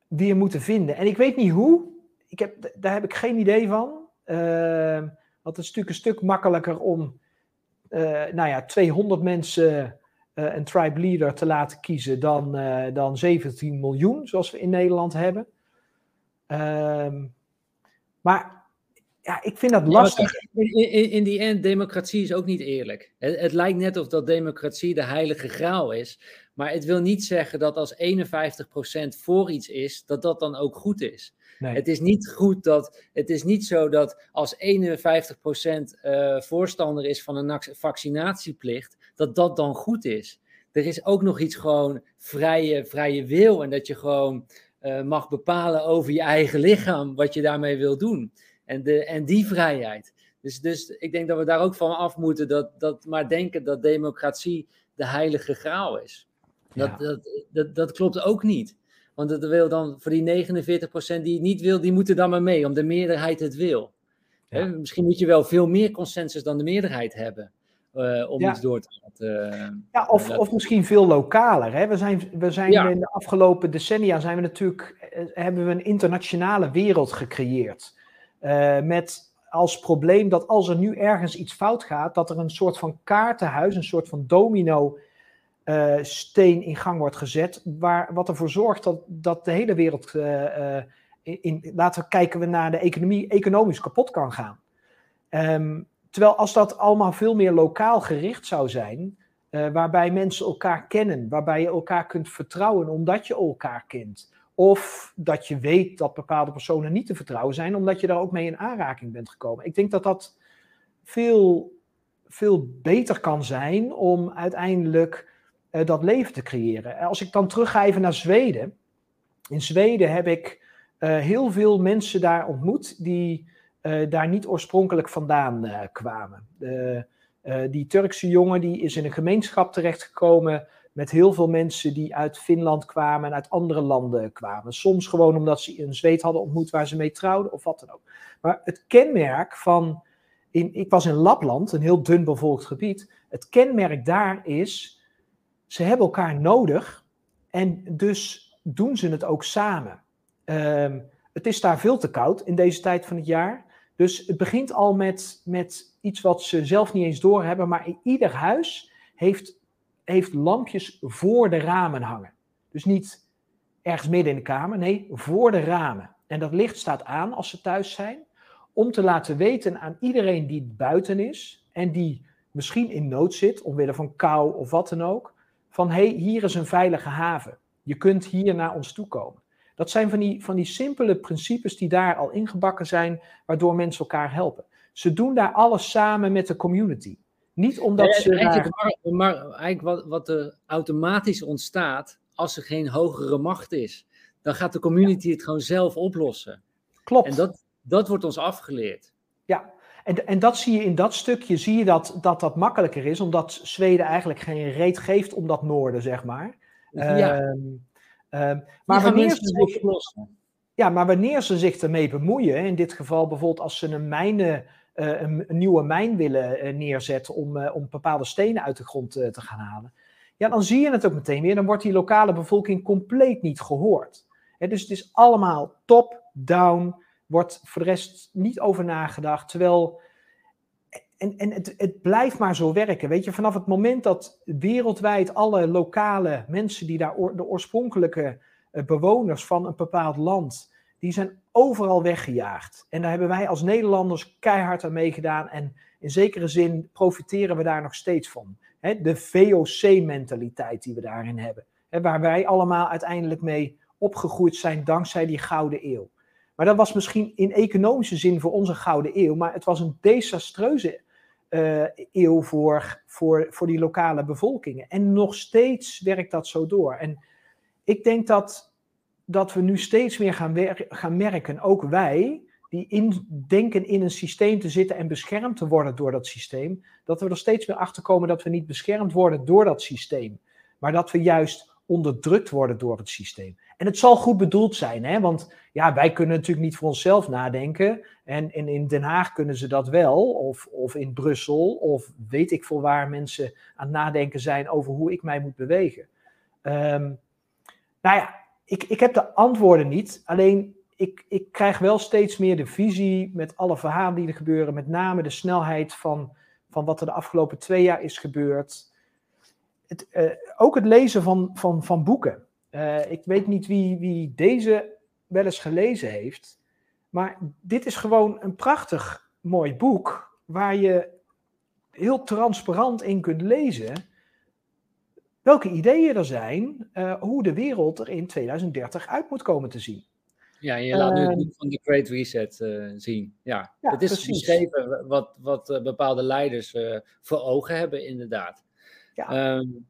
weer moeten vinden. En ik weet niet hoe. Ik heb, daar heb ik geen idee van. Uh, want het is natuurlijk een stuk makkelijker om uh, nou ja, 200 mensen uh, een tribe leader te laten kiezen dan, uh, dan 17 miljoen, zoals we in Nederland hebben. Ehm, maar ja, ik vind dat lastig. in, die end, democratie is ook niet eerlijk. Het, het, lijkt net of dat democratie de heilige graal is. Maar het wil niet zeggen dat als 51% voor iets is, dat dat dan ook goed is. Nee. Het is niet goed dat. Het is niet zo dat als 51% uh, voorstander is van een vaccinatieplicht, dat dat dan goed is. Er is ook nog iets gewoon vrije, vrije wil en dat je gewoon uh, mag bepalen over je eigen lichaam wat je daarmee wil doen. En, de, en die vrijheid. Dus, dus ik denk dat we daar ook van af moeten, dat, dat maar denken dat democratie de heilige graal is. Dat, ja. dat, dat, dat, klopt ook niet. Want dat wil dan voor die 49% die het niet wil, die moeten dan maar mee, omdat de meerderheid het wil. Ja. He, misschien moet je wel veel meer consensus dan de meerderheid hebben. Uh, om ja. iets door te laten. Uh, ja, of, of misschien veel lokaler. Hè? We zijn, we zijn ja. in de afgelopen decennia zijn we natuurlijk, uh, hebben we een internationale wereld gecreëerd. Uh, met als probleem dat als er nu ergens iets fout gaat, dat er een soort van kaartenhuis, een soort van domino uh, steen in gang wordt gezet, waar, wat ervoor zorgt dat, dat de hele wereld, uh, in, laten we kijken we naar de economie, economisch kapot kan gaan. Um, terwijl als dat allemaal veel meer lokaal gericht zou zijn, waarbij mensen elkaar kennen, waarbij je elkaar kunt vertrouwen omdat je elkaar kent, of dat je weet dat bepaalde personen niet te vertrouwen zijn, omdat je daar ook mee in aanraking bent gekomen. Ik denk dat dat veel, veel beter kan zijn om uiteindelijk uh, dat leven te creëren. Als ik dan terug ga even naar Zweden. In Zweden heb ik uh, heel veel mensen daar ontmoet die uh, daar niet oorspronkelijk vandaan kwamen. die Turkse jongen die is in een gemeenschap terechtgekomen met heel veel mensen die uit Finland kwamen en uit andere landen kwamen. Soms gewoon omdat ze een Zweed hadden ontmoet waar ze mee trouwden of wat dan ook. Maar het kenmerk van, in, ik was in Lapland, een heel dun bevolkt gebied. Het kenmerk daar is, ze hebben elkaar nodig en dus doen ze het ook samen. Um, het is daar veel te koud in deze tijd van het jaar. Dus het begint al met, met iets wat ze zelf niet eens doorhebben, maar in ieder huis heeft heeft lampjes voor de ramen hangen. Dus niet ergens midden in de kamer, nee, voor de ramen. En dat licht staat aan als ze thuis zijn, om te laten weten aan iedereen die buiten is en die misschien in nood zit, omwille van kou of wat dan ook, van hé, hey, hier is een veilige haven. Je kunt hier naar ons toe komen. Dat zijn van die, van die simpele principes die daar al ingebakken zijn, waardoor mensen elkaar helpen. Ze doen daar alles samen met de community. Niet omdat ze. Eigenlijk, maar, maar eigenlijk wat, wat er automatisch ontstaat als er geen hogere macht is, dan gaat de community het gewoon zelf oplossen. Klopt. En dat, dat wordt ons afgeleerd. Ja, en, en dat zie je in dat stukje, zie je dat, dat dat makkelijker is, omdat Zweden eigenlijk geen reet geeft om dat noorden, zeg maar. Ja. Um, um, maar wanneer ze zich, ja, maar wanneer ze zich ermee bemoeien, in dit geval bijvoorbeeld als ze een mijnen een, een, nieuwe mijn willen uh, neerzetten om, uh, om bepaalde stenen uit de grond te gaan halen. Ja, dan zie je het ook meteen weer. Dan wordt die lokale bevolking compleet niet gehoord. dus het is allemaal top-down, wordt voor de rest niet over nagedacht. Terwijl, en, en het, het blijft maar zo werken. Weet je, vanaf het moment dat wereldwijd alle lokale mensen die daar de oorspronkelijke bewoners van een bepaald land die zijn overal weggejaagd. En daar hebben wij als Nederlanders keihard aan meegedaan. En in zekere zin profiteren we daar nog steeds van. de VOC-mentaliteit die we daarin hebben. waar wij allemaal uiteindelijk mee opgegroeid zijn dankzij die gouden eeuw. Maar dat was misschien in economische zin voor onze gouden eeuw. Maar het was een desastreuze uh, eeuw voor, voor, voor die lokale bevolkingen. En nog steeds werkt dat zo door. En ik denk dat dat we nu steeds meer gaan, gaan merken, ook wij, die in, denken in een systeem te zitten en beschermd te worden door dat systeem, dat we er steeds meer achter komen dat we niet beschermd worden door dat systeem, maar dat we juist onderdrukt worden door het systeem. En het zal goed bedoeld zijn, hè? want ja, wij kunnen natuurlijk niet voor onszelf nadenken. En, in Den Haag kunnen ze dat wel, of, of in Brussel, of weet ik veel waar mensen aan het nadenken zijn over hoe ik mij moet bewegen. Um, nou ja, ik, ik heb de antwoorden niet, alleen ik, ik krijg wel steeds meer de visie met alle verhalen die er gebeuren, met name de snelheid van, van wat er de afgelopen twee jaar is gebeurd. Het, uh, ook het lezen van, van, van boeken. Uh, ik weet niet wie, wie deze wel eens gelezen heeft, maar dit is gewoon een prachtig mooi boek waar je heel transparant in kunt lezen welke ideeën er zijn, uh, hoe de wereld er in 2030 uit moet komen te zien. Ja, je laat nu het boek van de Great Reset uh, zien. Ja, ja het is precies. beschreven wat, wat uh, bepaalde leiders voor ogen hebben, inderdaad. Ja. Um,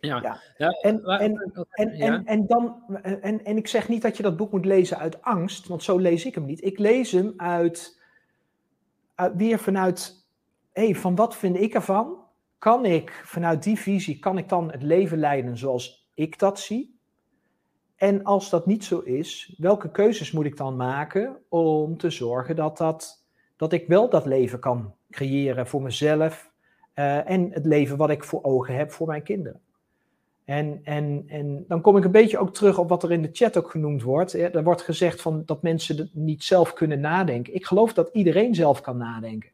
ja. ja. ja. En, en, en, en, en, dan, en, en ik zeg niet dat je dat boek moet lezen uit angst, want zo lees ik hem niet. Ik lees hem uit, uit weer vanuit, hé, hey, van wat vind ik ervan? Kan ik vanuit die visie, kan ik dan het leven leiden zoals ik dat zie? En als dat niet zo is, welke keuzes moet ik dan maken om te zorgen dat, dat, dat ik wel dat leven kan creëren voor mezelf uh, en het leven wat ik voor ogen heb voor mijn kinderen? En, en, en dan kom ik een beetje ook terug op wat er in de chat ook genoemd wordt. Er wordt gezegd van dat mensen niet zelf kunnen nadenken. Ik geloof dat iedereen zelf kan nadenken.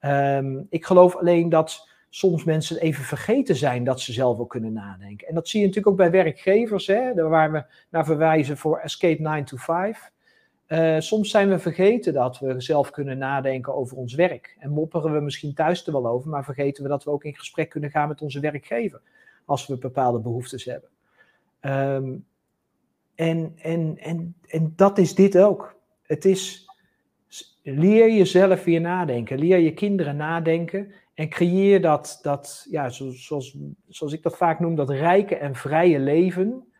Um, ik geloof alleen dat soms mensen even vergeten zijn dat ze zelf ook kunnen nadenken. En dat zie je natuurlijk ook bij werkgevers, hè, waar we naar verwijzen voor Escape 9 to 5. Uh, soms zijn we vergeten dat we zelf kunnen nadenken over ons werk. En mopperen we misschien thuis er wel over, maar vergeten we dat we ook in gesprek kunnen gaan met onze werkgever. Als we bepaalde behoeftes hebben. Um, en, en, en, en dat is dit ook. Het is leer jezelf weer nadenken. Leer je kinderen nadenken. En creëer dat, dat ja, zoals, zoals ik dat vaak noem, dat rijke en vrije leven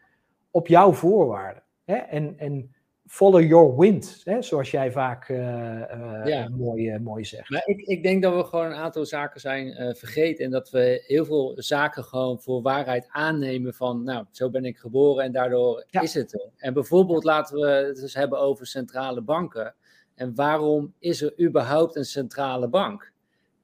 op jouw voorwaarden. Hè? En, en follow your wind, hè? zoals jij vaak uh, uh, ja. mooi, uh, mooi zegt. Maar ik, ik denk dat we gewoon een aantal zaken zijn vergeten en dat we heel veel zaken gewoon voor waarheid aannemen van, nou, zo ben ik geboren en daardoor ja. is het er. En bijvoorbeeld laten we het eens hebben over centrale banken. En waarom is er überhaupt een centrale bank?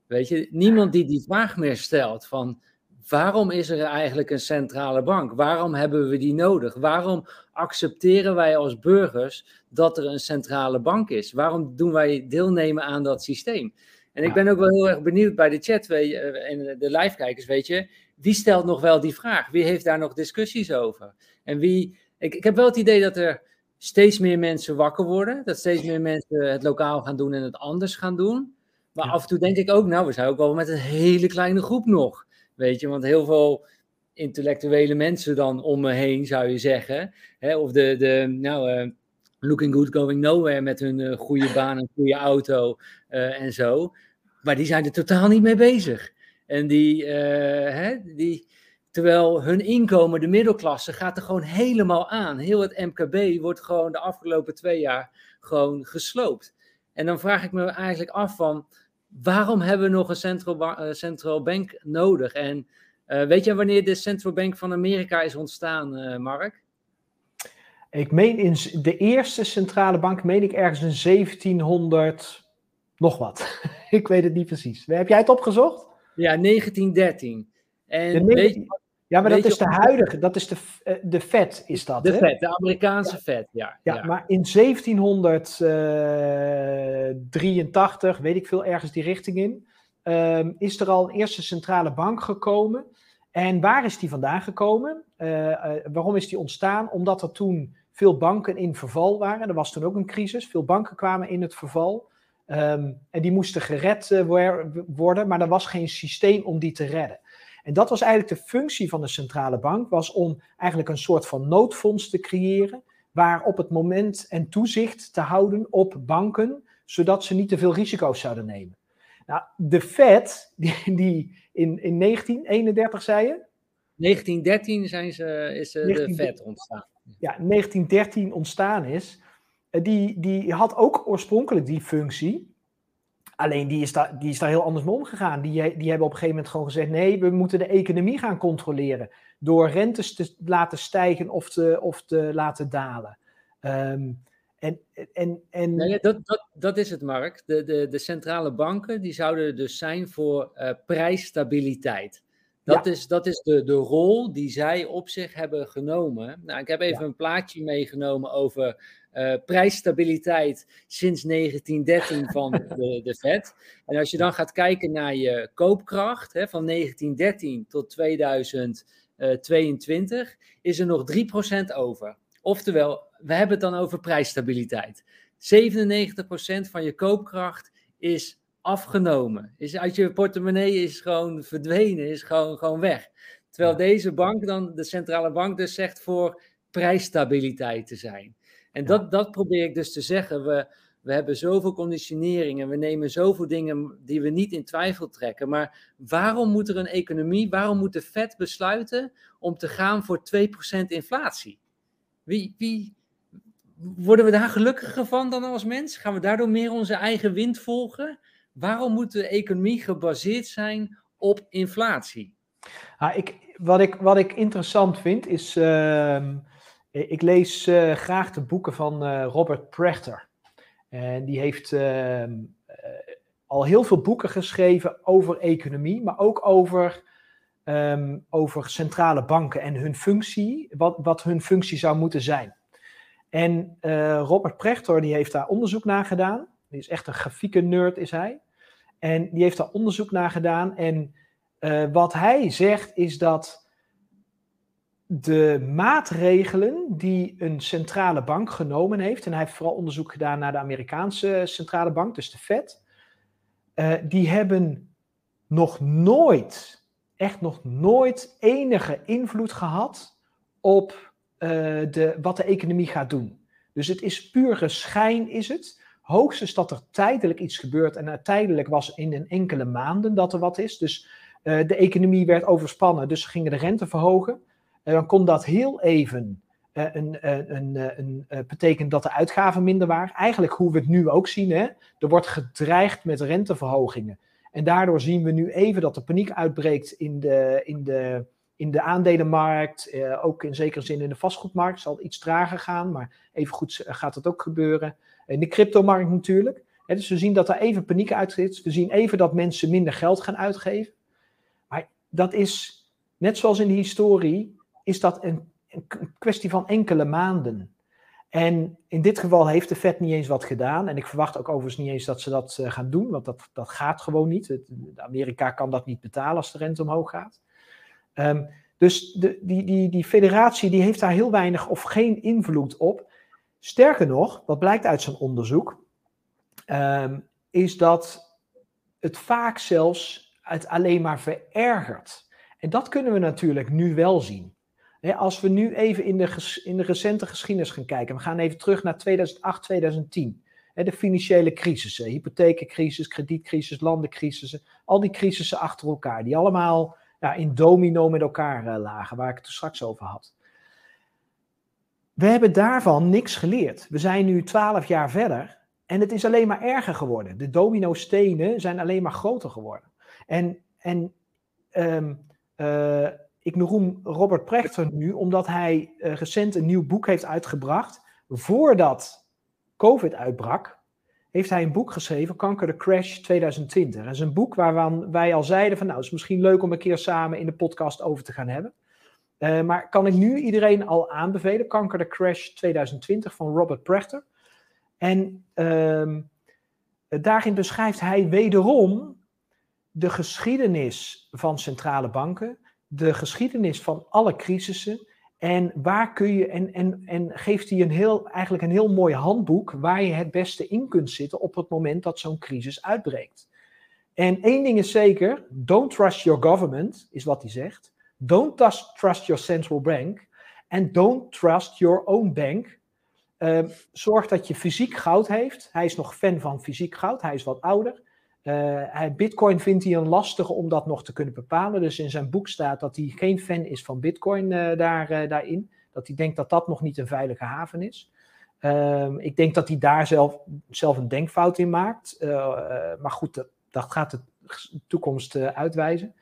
Weet je, niemand die die vraag meer stelt van waarom is er eigenlijk een centrale bank? Waarom hebben we die nodig? Waarom accepteren wij als burgers dat er een centrale bank is? Waarom doen wij deelnemen aan dat systeem? En ik ben ook wel heel erg benieuwd bij de chat eh, en de live-kijkers, weet je, wie stelt nog wel die vraag? Wie heeft daar nog discussies over? En wie, ik, ik heb wel het idee dat er steeds meer mensen wakker worden, dat steeds meer mensen het lokaal gaan doen en het anders gaan doen. Maar af en toe denk ik ook, nou, we zijn ook wel met een hele kleine groep nog. Weet je, want heel veel intellectuele mensen dan om me heen, zou je zeggen. Hè? Of de, de nou, uh, looking good, going nowhere met hun uh, goede baan en goede auto uh, en zo. Maar die zijn er totaal niet mee bezig. En die, hè, die, terwijl hun inkomen, de middelklasse, gaat er gewoon helemaal aan. Heel het MKB wordt gewoon de afgelopen twee jaar gewoon gesloopt. En dan vraag ik me eigenlijk af van, waarom hebben we nog een central, uh, central bank nodig? En uh, weet je wanneer de central bank van Amerika is ontstaan, uh, Mark? Ik meen in de eerste centrale bank, meen ik ergens in 1700 nog wat. ik weet het niet precies. Heb jij het opgezocht? Ja, 1913. En weet je, ja, maar dat is de huidige, dat is de, uh, de Fed, is dat. De hè? Fed, de Amerikaanse ja. Fed, ja, ja. Ja, maar in 1783, uh, weet ik veel, ergens die richting in, um, is er al een eerste centrale bank gekomen. En waar is die vandaan gekomen? Uh, waarom is die ontstaan? Omdat er toen veel banken in verval waren. Er was toen ook een crisis. Veel banken kwamen in het verval. Um, en die moesten gered worden, maar er was geen systeem om die te redden. En dat was eigenlijk de functie van de centrale bank, was om eigenlijk een soort van noodfonds te creëren, waar op het moment en toezicht te houden op banken, zodat ze niet te veel risico's zouden nemen. Nou, de Fed, die, die in, in 1931 zei je? 1913 zijn ze, is 19, de Fed ontstaan. Ja, 1913 ontstaan is. Eh, die, die had ook oorspronkelijk die functie. Alleen die is, daar, die is daar heel anders mee omgegaan. Die, die hebben op een gegeven moment gewoon gezegd: nee, we moeten de economie gaan controleren. Door rentes te laten stijgen of te, of te laten dalen. Um, en, en, en... Nee, dat, dat, dat is het, Mark. De, de, de centrale banken die zouden dus zijn voor uh, prijsstabiliteit. Dat, is, dat is de, de rol die zij op zich hebben genomen. Nou, ik heb even een plaatje meegenomen over uh, prijsstabiliteit sinds 1913 van de, de Fed. En als je dan gaat kijken naar je koopkracht hè, van 1913 tot 2022, is er nog 3% over. Oftewel, we hebben het dan over prijsstabiliteit. 97% van je koopkracht is afgenomen. Is uit je portemonnee is gewoon verdwenen, is gewoon, gewoon weg. Terwijl deze bank dan, de centrale bank dus zegt voor prijsstabiliteit te zijn. En dat, dat probeer ik dus te zeggen. We, we hebben zoveel conditioneringen, we nemen zoveel dingen die we niet in twijfel trekken. Maar waarom moet er een economie, waarom moet de Fed besluiten om te gaan voor 2% inflatie? Wie, wie, worden we daar gelukkiger van dan als mens? Gaan we daardoor meer onze eigen wind volgen? Waarom moet de economie gebaseerd zijn op inflatie? Ah, ik, wat, ik, wat ik interessant vind is, uh, ik lees uh, graag de boeken van uh, Robert Prechter. En die heeft ehm, eh, al heel veel boeken geschreven over economie, maar ook over, um, over centrale banken en hun functie, wat, wat hun functie zou moeten zijn. En Robert Prechter die heeft daar onderzoek naar gedaan. Die is echt een grafieke nerd, is hij. En die heeft daar onderzoek naar gedaan. En wat hij zegt is dat de maatregelen die een centrale bank genomen heeft, en hij heeft vooral onderzoek gedaan naar de Amerikaanse centrale bank, dus de Fed, uh, die hebben nog nooit, echt nog nooit enige invloed gehad op uh, de, wat de economie gaat doen. Dus het is pure schijn, is het. Hoogstens dat er tijdelijk iets gebeurt. En tijdelijk was in een enkele maanden dat er wat is. Dus de economie werd overspannen, dus ze gingen de rente verhogen. Dan kon dat heel even uh, een, een, een, een betekenen dat de uitgaven minder waren. Eigenlijk hoe we het nu ook zien. Hè? Er wordt gedreigd met renteverhogingen. En daardoor zien we nu even dat de paniek uitbreekt in de, in de, in de aandelenmarkt. Uh, ook in zekere zin in de vastgoedmarkt. Zal iets trager gaan, maar even goed gaat dat ook gebeuren. In de cryptomarkt natuurlijk. dus we zien dat er even paniek uitzit. We zien even dat mensen minder geld gaan uitgeven. Maar dat is, net zoals in de historie, is dat een, een kwestie van enkele maanden. En in dit geval heeft de Fed niet eens wat gedaan. En ik verwacht ook overigens niet eens dat ze dat uh, gaan doen, want dat, dat gaat gewoon niet. Het, Amerika kan dat niet betalen als de rente omhoog gaat. Um, dus de, die, die, die federatie die heeft daar heel weinig of geen invloed op. Sterker nog, wat blijkt uit zijn onderzoek, um, is dat het vaak zelfs het alleen maar verergert. En dat kunnen we natuurlijk nu wel zien. Als we nu even in de, in de recente geschiedenis gaan kijken, we gaan even terug naar 2008, 2010. de financiële crisissen, hypotheekcrisis, kredietcrisis, landencrisissen, al die crisissen achter elkaar, die allemaal ja, in domino met elkaar uh, lagen, waar ik het straks over had. We hebben daarvan niks geleerd. We zijn nu twaalf jaar verder en het is alleen maar erger geworden. De domino-stenen zijn alleen maar groter geworden. En, en um, uh, ik noem Robert Prechter nu omdat hij uh, recent een nieuw boek heeft uitgebracht. Voordat COVID uitbrak, heeft hij een boek geschreven, Kanker de Crash 2020. Dat is een boek waarvan wij al zeiden van nou, het is misschien leuk om een keer samen in de podcast over te gaan hebben. Uh, maar kan ik nu iedereen al aanbevelen? Kanker de Crash 2020 van Robert Prechter. En uh, daarin beschrijft hij wederom de geschiedenis van centrale banken, de geschiedenis van alle crisissen. En waar kun je, en, en, en geeft hij een heel, eigenlijk een heel mooi handboek waar je het beste in kunt zitten op het moment dat zo'n crisis uitbreekt. En één ding is zeker: don't trust your government, is wat hij zegt. Don't trust your central bank. And don't trust your own bank. Uh, zorg dat je fysiek goud heeft. Hij is nog fan van fysiek goud. Hij is wat ouder. Hij, Bitcoin vindt hij een lastige om dat nog te kunnen bepalen. Dus in zijn boek staat dat hij geen fan is van Bitcoin uh, daar, daarin. Dat hij denkt dat dat nog niet een veilige haven is. Ehm, ik denk dat hij daar zelf, zelf een denkfout in maakt. maar goed, dat, dat, gaat de toekomst uitwijzen.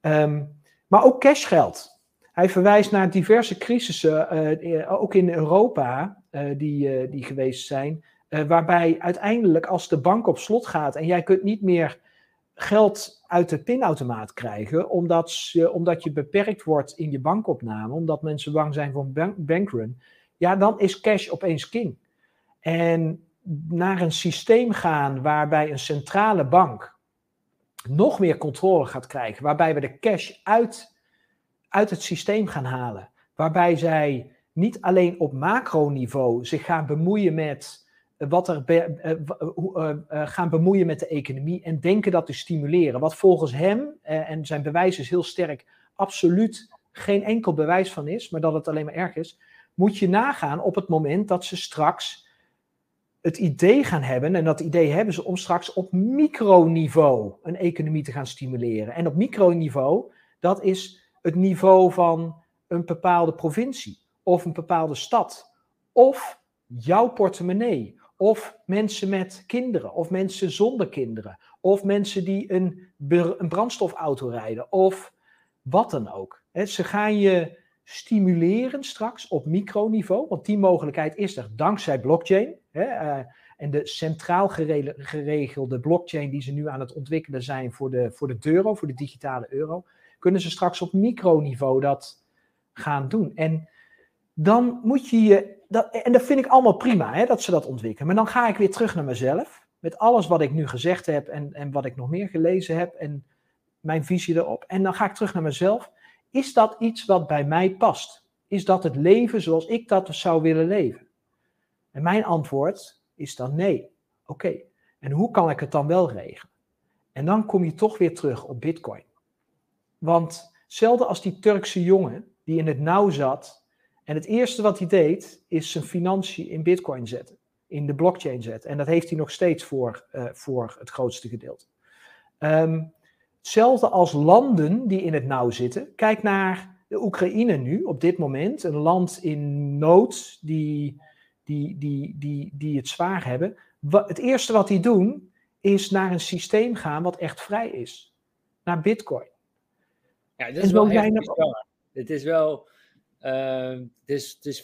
Ehm, maar ook cashgeld. Hij verwijst naar diverse crisissen, ook in Europa, die, die geweest zijn. Waarbij uiteindelijk, als de bank op slot gaat en jij kunt niet meer geld uit de pinautomaat krijgen, omdat je, omdat je beperkt wordt in je bankopname, omdat mensen bang zijn voor een bankrun, ja, dan is cash opeens king. En naar een systeem gaan waarbij een centrale bank nog meer controle gaat krijgen, waarbij we de cash uit, uit het systeem gaan halen, waarbij zij niet alleen op macroniveau zich gaan bemoeien met wat er uh, uh, gaan bemoeien met de economie en denken dat te stimuleren. Wat volgens hem, en zijn bewijs is heel sterk, absoluut geen enkel bewijs van is, maar dat het alleen maar erg is, moet je nagaan op het moment dat ze straks het idee gaan hebben, en dat idee hebben ze om straks op microniveau een economie te gaan stimuleren. En op microniveau, dat is het niveau van een bepaalde provincie, of een bepaalde stad, of jouw portemonnee, of mensen met kinderen, of mensen zonder kinderen, of mensen die een, een brandstofauto rijden, of wat dan ook. ze gaan je stimuleren straks op microniveau, want die mogelijkheid is er dankzij blockchain. Eh, en de centraal geregelde blockchain die ze nu aan het ontwikkelen zijn voor de, voor de euro, voor de digitale euro, kunnen ze straks op microniveau dat gaan doen. En dan moet je je en dat vind ik allemaal prima, hè, dat ze dat ontwikkelen. Maar dan ga ik weer terug naar mezelf, met alles wat ik nu gezegd heb en, en wat ik nog meer gelezen heb en mijn visie erop. En dan ga ik terug naar mezelf. Is dat iets wat bij mij past? Is dat het leven zoals ik dat zou willen leven? En mijn antwoord is dan nee. Oké, en hoe kan ik het dan wel regelen? En dan kom je toch weer terug op Bitcoin. Want hetzelfde als die Turkse jongen die in het nauw zat en het eerste wat hij deed, is zijn financiën in Bitcoin zetten, in de blockchain zetten. En dat heeft hij nog steeds voor, uh, voor het grootste gedeelte. Um, hetzelfde als landen die in het nauw zitten. Kijk naar de Oekraïne nu, op dit moment. Een land in nood die, die, die, die, die het zwaar hebben. Het eerste wat die doen, is naar een systeem gaan wat echt vrij is. Naar Bitcoin. Ja, dat is wel Het is wel Ehm, het, is, het is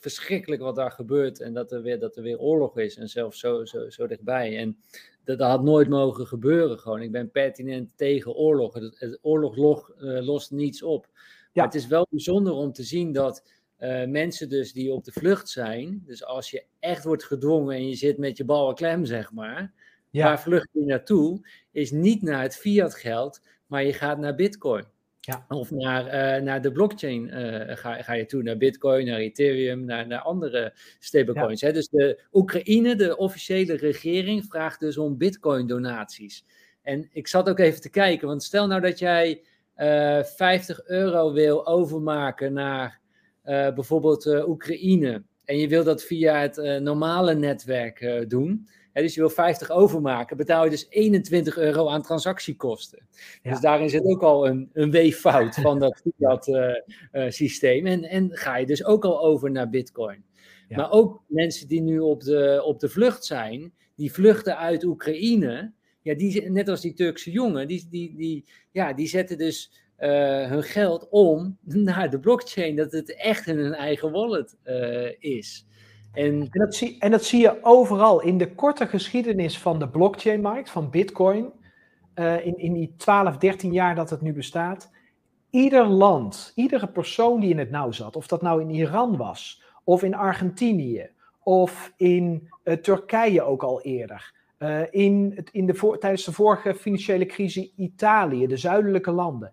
verschrikkelijk wat daar gebeurt en dat er weer, dat er weer oorlog is en zelfs zo, zo, zo dichtbij. En dat, dat had nooit mogen gebeuren gewoon. Ik ben pertinent tegen oorlog. Het, oorlog uh, lost niets op. Ja. Maar het is wel bijzonder om te zien dat uh, mensen dus die op de vlucht zijn, dus als je echt wordt gedwongen en je zit met je ballen klem, zeg maar, ja. waar vlucht je naartoe, is niet naar het fiat geld, maar je gaat naar bitcoin. Ja. Of naar, uh, naar de blockchain uh, ga, ga je toe, naar Bitcoin, naar Ethereum, naar, naar andere stablecoins. Ja. Dus de Oekraïne, de officiële regering, vraagt dus om Bitcoin-donaties. En ik zat ook even te kijken, want stel nou dat jij uh, eh, 50 euro wil overmaken naar bijvoorbeeld Oekraïne. En je wil dat via het normale netwerk doen dus je wil 50 overmaken, betaal je dus 21 euro aan transactiekosten. Dus daarin zit ook al een, een weeffout van dat, dat uh, uh, systeem. En, en ga je dus ook al over naar Bitcoin. Maar ook mensen die nu op de, op de vlucht zijn, die vluchten uit Oekraïne. Ja, die, net als die Turkse jongen, die, die, die, ja, die zetten dus uh, hun geld om naar de blockchain, dat het echt in hun eigen wallet is. En, dat zie, en dat zie je overal in de korte geschiedenis van de blockchain-markt, van Bitcoin, uh, in, in die 12, 13 jaar dat het nu bestaat. Ieder land, iedere persoon die in het nauw zat, of dat nou in Iran was, of in Argentinië, of in uh, Turkije ook al eerder, uh, in, in de tijdens de vorige financiële crisis Italië, de zuidelijke landen.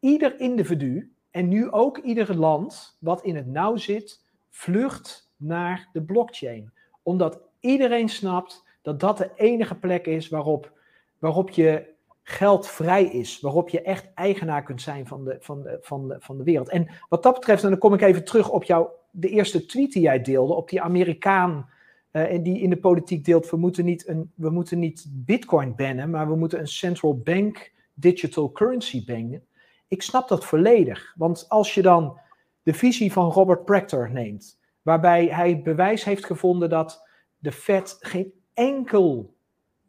Ieder individu, en nu ook ieder land wat in het nauw zit, vlucht naar de blockchain. Omdat iedereen snapt dat dat de enige plek is waarop, waarop je geld vrij is. Waarop je echt eigenaar kunt zijn van de, van de, van de, van de wereld. En wat dat betreft, en dan kom ik even terug op jou, de eerste tweet die jij deelde, op die Amerikaan. Uh, en die in de politiek deelt, we moeten, niet een, we moeten niet bitcoin bannen, maar we moeten een central bank digital currency bannen. Ik snap dat volledig. Want als je dan de visie van Robert Proctor neemt, waarbij hij bewijs heeft gevonden dat de Fed geen enkel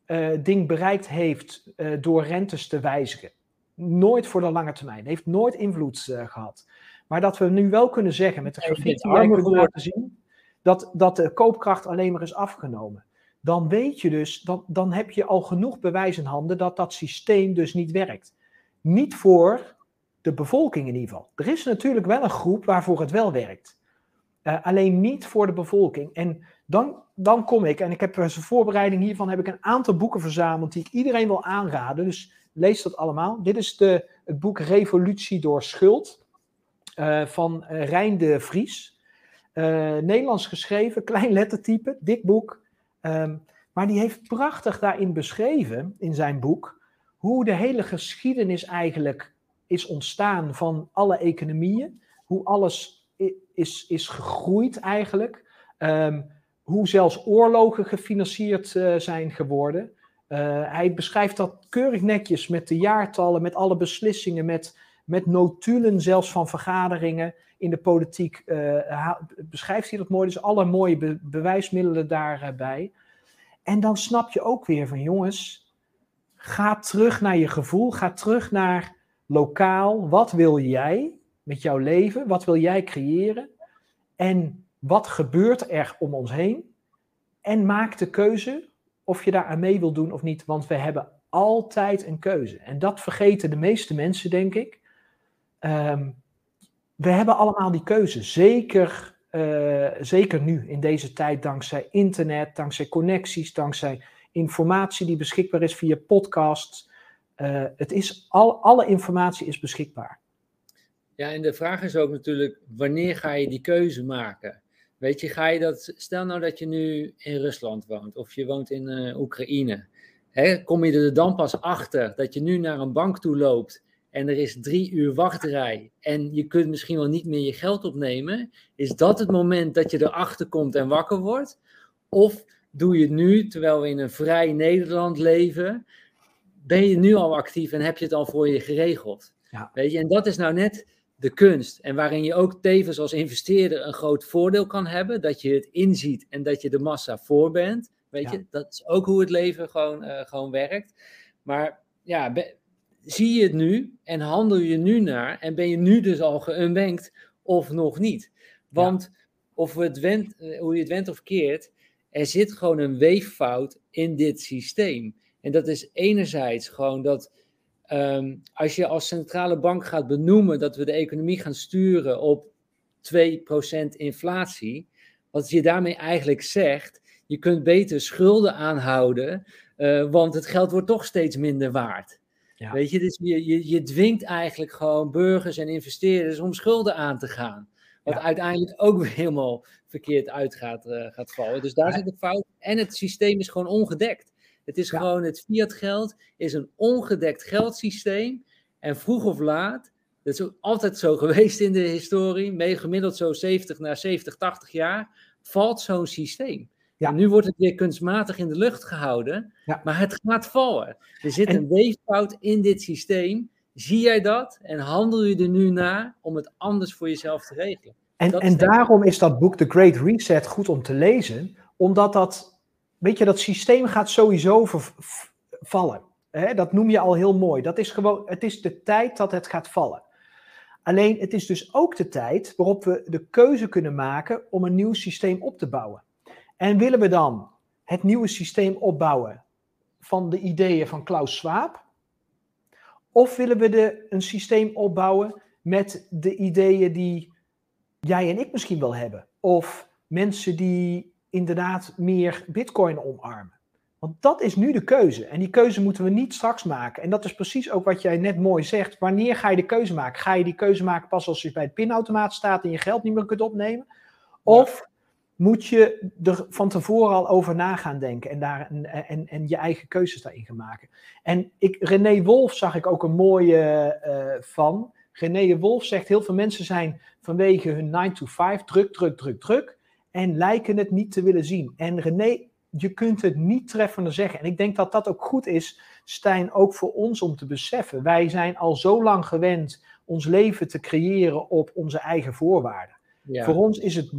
uh, ding bereikt heeft uh, door rentes te wijzigen. Nooit voor de lange termijn. Heeft nooit invloed uh, gehad. Maar dat we nu wel kunnen zeggen, met de grafiek die wij kunnen laten zien, dat, dat de koopkracht alleen maar is afgenomen. Dan weet je dus, dan, dan heb je al genoeg bewijs in handen dat dat systeem dus niet werkt. Niet voor de bevolking in ieder geval. Er is natuurlijk wel een groep waarvoor het wel werkt. Alleen niet voor de bevolking. En dan, dan kom ik, en ik heb als voorbereiding hiervan heb ik een aantal boeken verzameld die ik iedereen wil aanraden. Dus lees dat allemaal. Dit is de, het boek Revolutie door Schuld uh, van uh, Rijn de Vries. Nederlands geschreven, klein lettertype, dik boek. Um, maar die heeft prachtig daarin beschreven, in zijn boek, hoe de hele geschiedenis eigenlijk is ontstaan van alle economieën. Hoe alles is, is gegroeid eigenlijk. Um, hoe zelfs oorlogen gefinancierd uh, zijn geworden. Uh, hij beschrijft dat keurig netjes met de jaartallen, met alle beslissingen, met, met notulen zelfs van vergaderingen in de politiek. Uh, beschrijft hij dat mooi, dus alle mooie be bewijsmiddelen daarbij. En dan snap je ook weer van jongens, ga terug naar je gevoel, ga terug naar lokaal. Wat wil jij met jouw leven? Wat wil jij creëren? En wat gebeurt er om ons heen? En maak de keuze of je daar aan mee wil doen of niet. Want we hebben altijd een keuze. En dat vergeten de meeste mensen, denk ik. Um, we hebben allemaal die keuze. Zeker, uh, zeker nu, in deze tijd, dankzij internet, dankzij connecties, dankzij informatie die beschikbaar is via podcasts. Uh, het is al, alle informatie is beschikbaar. Ja, en de vraag is ook natuurlijk, wanneer ga je die keuze maken? Weet je, ga je dat, stel nou dat je nu in Rusland woont of je woont in uh, Oekraïne. Hè, kom je er dan pas achter dat je nu naar een bank toe loopt en er is drie uur wachtrij en je kunt misschien wel niet meer je geld opnemen? Is dat het moment dat je erachter komt en wakker wordt? Of doe je het nu, terwijl we in een vrij Nederland leven, ben je nu al actief en heb je het al voor je geregeld? Ja. Weet je, en dat is nou net de kunst. En waarin je ook tevens als investeerder een groot voordeel kan hebben. Dat je het inziet en dat je de massa voor bent. Weet je, dat is ook hoe het leven gewoon, uh, gewoon werkt. Maar ja, zie je het nu en handel je nu naar. En ben je nu dus al geunbankt of nog niet. Want ja. of het went, eh, hoe je het went of keert, er zit gewoon een weeffout in dit systeem. En dat is enerzijds gewoon dat Um, als je als centrale bank gaat benoemen dat we de economie gaan sturen op 2% inflatie, wat je daarmee eigenlijk zegt, je kunt beter schulden aanhouden, uh, want het geld wordt toch steeds minder waard. Ja. Weet je, dus je, je, je dwingt eigenlijk gewoon burgers en investeerders om schulden aan te gaan. Wat ja. uiteindelijk ook weer helemaal verkeerd uit gaat, uh, gaat vallen. Dus daar zit een fout. En het systeem is gewoon ongedekt. Het is ja. gewoon, het fiat geld is een ongedekt geldsysteem. En vroeg of laat, dat is ook altijd zo geweest in de historie, mee gemiddeld zo 70 naar 70, 80 jaar, valt zo'n systeem. Ja. En nu wordt het weer kunstmatig in de lucht gehouden, ja. maar het gaat vallen. Er zit en... een weeffout in dit systeem. Zie jij dat en handel je er nu naar om het anders voor jezelf te regelen? En, en daarom is dat boek The Great Reset goed om te lezen, omdat dat weet je, dat systeem gaat sowieso vallen. Dat noem je al heel mooi. Dat is gewoon, het is de tijd dat het gaat vallen. Alleen het is dus ook de tijd waarop we de keuze kunnen maken om een nieuw systeem op te bouwen. En willen we dan het nieuwe systeem opbouwen van de ideeën van Klaus Schwab? Of willen we de, een systeem opbouwen met de ideeën die jij en ik misschien wel hebben? Of mensen die inderdaad meer Bitcoin omarmen. Want dat is nu de keuze. En die keuze moeten we niet straks maken. En dat is precies ook wat jij net mooi zegt. Wanneer ga je de keuze maken? Ga je die keuze maken pas als je bij het pinautomaat staat en je geld niet meer kunt opnemen? Of moet je er van tevoren al over na gaan denken en, daar, en, en, en je eigen keuzes daarin gaan maken? En ik, René Wolf zag ik ook een mooie uh, van. René Wolf zegt: heel veel mensen zijn vanwege hun 9 to 5 druk, druk, druk, druk en lijken het niet te willen zien. En René, je kunt het niet treffender zeggen. En ik denk dat dat ook goed is, Stijn, ook voor ons om te beseffen. Wij zijn al zo lang gewend ons leven te creëren op onze eigen voorwaarden. Ja. Voor ons is het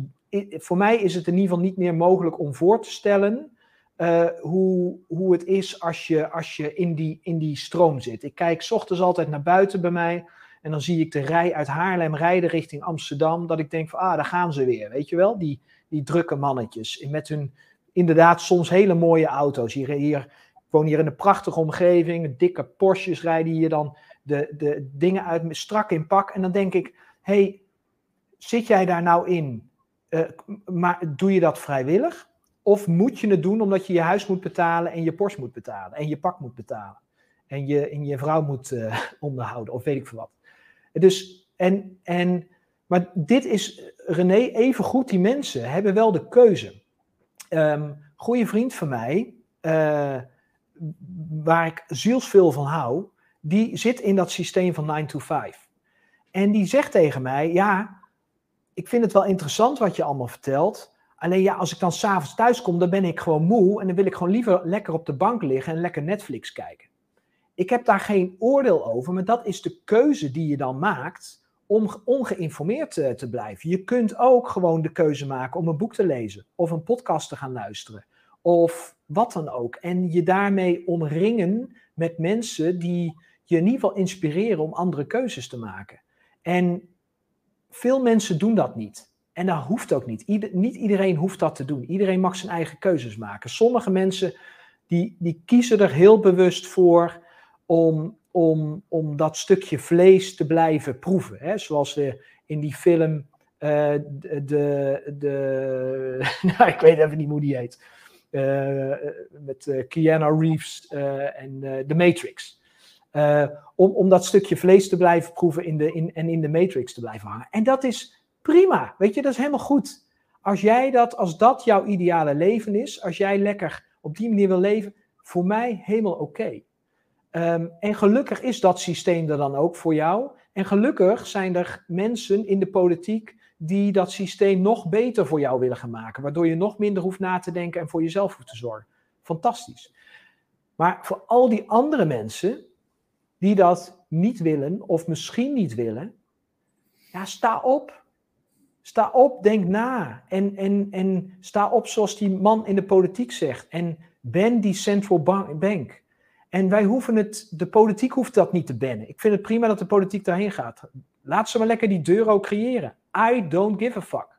voor mij is het in ieder geval niet meer mogelijk om voor te stellen uh, hoe, hoe het is als je, als je in, die, in die stroom zit. Ik kijk s ochtends altijd naar buiten bij mij en dan zie ik de rij uit Haarlem rijden richting Amsterdam. Dat ik denk van, ah, daar gaan ze weer, weet je wel? Die, die drukke mannetjes met hun inderdaad soms hele mooie auto's. Hier, hier, ik woon hier in een prachtige omgeving, dikke Porsches rijden hier dan de, de dingen uit strak in pak. En dan denk ik, hey, zit jij daar nou in? Uh, maar doe je dat vrijwillig? Of moet je het doen omdat je je huis moet betalen en je Porsche moet betalen en je pak moet betalen en je, en je vrouw moet uh, onderhouden of weet ik veel wat. Dus, en, en, maar dit is, René, even goed, die mensen hebben wel de keuze. Um, goede vriend van mij, uh, waar ik zielsveel van hou, die zit in dat systeem van 9 to 5. En die zegt tegen mij, ja, ik vind het wel interessant wat je allemaal vertelt, Alleen ja, als ik dan s'avonds thuis kom, dan ben ik gewoon moe en dan wil ik gewoon liever lekker op de bank liggen en lekker Netflix kijken. Ik heb daar geen oordeel over, maar dat is de keuze die je dan maakt om ongeïnformeerd te, te blijven. Je kunt ook gewoon de keuze maken om een boek te lezen of een podcast te gaan luisteren of wat dan ook. En je daarmee omringen met mensen die je in ieder geval inspireren om andere keuzes te maken. En veel mensen doen dat niet. En dat hoeft ook niet. niet iedereen hoeft dat te doen. Iedereen mag zijn eigen keuzes maken. Sommige mensen die, die kiezen er heel bewust voor om, om, om dat stukje vlees te blijven proeven. Hè? Zoals in die film uh, de, de, nou, ik weet even niet hoe die heet. Uh, met uh, Keanu Reeves en The Matrix. om, om dat stukje vlees te blijven proeven in de, in, en in de Matrix te blijven hangen. En dat is Prima, weet je, dat is helemaal goed. Als jij dat, als dat jouw ideale leven is, als jij lekker op die manier wil leven, voor mij helemaal oké. Ehm, en gelukkig is dat systeem er dan ook voor jou. En gelukkig zijn er mensen in de politiek die dat systeem nog beter voor jou willen gaan maken. Waardoor je nog minder hoeft na te denken en voor jezelf hoeft te zorgen. Fantastisch. Maar voor al die andere mensen die dat niet willen of misschien niet willen, ja, sta op. Sta op, denk na. En, en, en sta op zoals die man in de politiek zegt. En ben die central bank. En wij hoeven het, de politiek hoeft dat niet te bannen. Ik vind het prima dat de politiek daarheen gaat. Laat ze maar lekker die euro creëren. I don't give a fuck.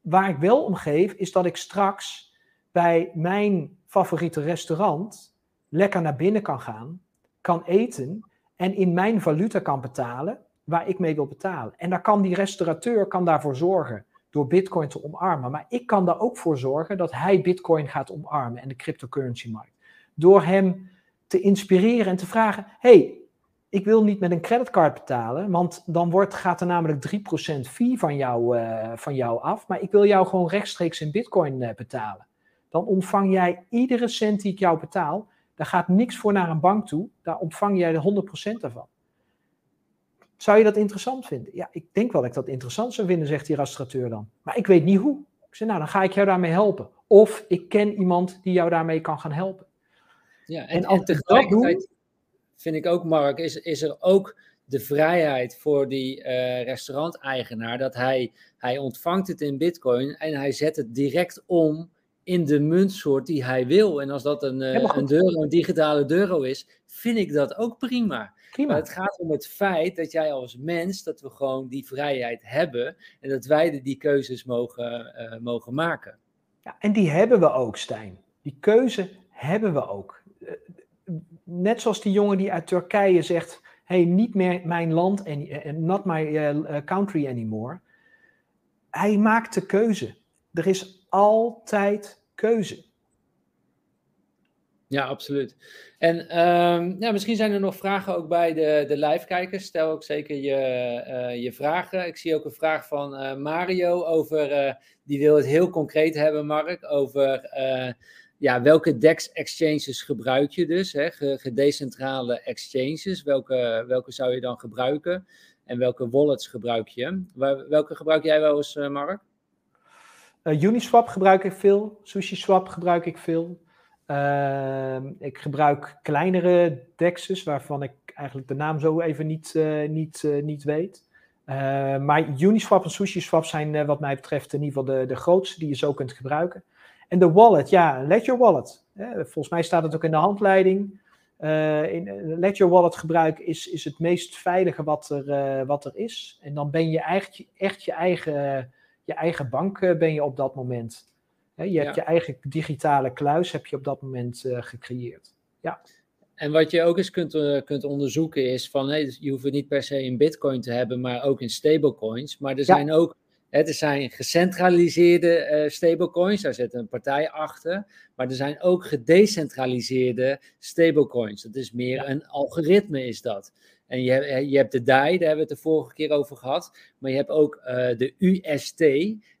Waar ik wel om geef, is dat ik straks bij mijn favoriete restaurant lekker naar binnen kan gaan, kan eten en in mijn valuta kan betalen waar ik mee wil betalen. En dan kan die restaurateur kan daarvoor zorgen door Bitcoin te omarmen. Maar ik kan daar ook voor zorgen dat hij Bitcoin gaat omarmen en de cryptocurrency markt. Door hem te inspireren en te vragen: hey, ik wil niet met een creditcard betalen, want dan wordt, gaat er namelijk 3% fee van jou, uh, van jou af. Maar ik wil jou gewoon rechtstreeks in Bitcoin uh, betalen. Dan ontvang jij iedere cent die ik jou betaal. Daar gaat niks voor naar een bank toe. Daar ontvang jij de 100% ervan. Zou je dat interessant vinden? Ja, ik denk wel dat ik dat interessant zou vinden, zegt die restaurateur dan. Maar ik weet niet hoe. Ik zeg, nou, dan ga ik jou daarmee helpen. Of ik ken iemand die jou daarmee kan gaan helpen. Ja, en, en, tegelijkertijd vind ik ook, Mark, is, is er ook de vrijheid voor die uh, restauranteigenaar dat hij, hij ontvangt het in bitcoin en hij zet het direct om in de muntsoort die hij wil. En als dat een, uh, een, euro, een digitale euro is, vind ik dat ook prima. Maar het gaat om het feit dat jij als mens, dat we gewoon die vrijheid hebben en dat wij de, die keuzes mogen, uh, mogen maken. Ja, en die hebben we ook, Stijn. Die keuze hebben we ook. Eh, net zoals die jongen die uit Turkije zegt, hey, niet meer mijn land en not my uh, country anymore. Hij maakt de keuze. Er is altijd keuze. Ja, absoluut. En um, ja, misschien zijn er nog vragen ook bij de, de live-kijkers. Stel ook zeker je, uh, je vragen. Ik zie ook een vraag van Mario over, die wil het heel concreet hebben, Mark, over ja, welke DEX-exchanges gebruik je dus, hè? gedecentrale exchanges. Welke, welke zou je dan gebruiken en welke wallets gebruik je? welke gebruik jij wel eens, Mark? Uniswap gebruik ik veel, SushiSwap gebruik ik veel. Ehm, ik gebruik kleinere dexes waarvan ik eigenlijk de naam zo even niet, uh, niet, niet weet. maar Uniswap en SushiSwap zijn wat mij betreft in ieder geval de, de grootste die je zo kunt gebruiken. En de wallet, ja, Ledger Wallet. volgens mij staat het ook in de handleiding. Uh, in Ledger Wallet gebruik is, is het meest veilige wat er, wat er is. En dan ben je echt, echt je, eigen, je eigen bank ben je op dat moment. je hebt je eigen digitale kluis heb je op dat moment gecreëerd. Ja. En wat je ook eens kunt, kunt onderzoeken is van, hey, je hoeft het niet per se in bitcoin te hebben, maar ook in stablecoins. Maar er zijn ook, er zijn gecentraliseerde uh, stablecoins, daar zit een partij achter. Maar er zijn ook gedecentraliseerde stablecoins. Dat is meer een algoritme is dat. En je, hebt, je hebt de DAI, daar hebben we het de vorige keer over gehad. Maar je hebt ook uh, de UST.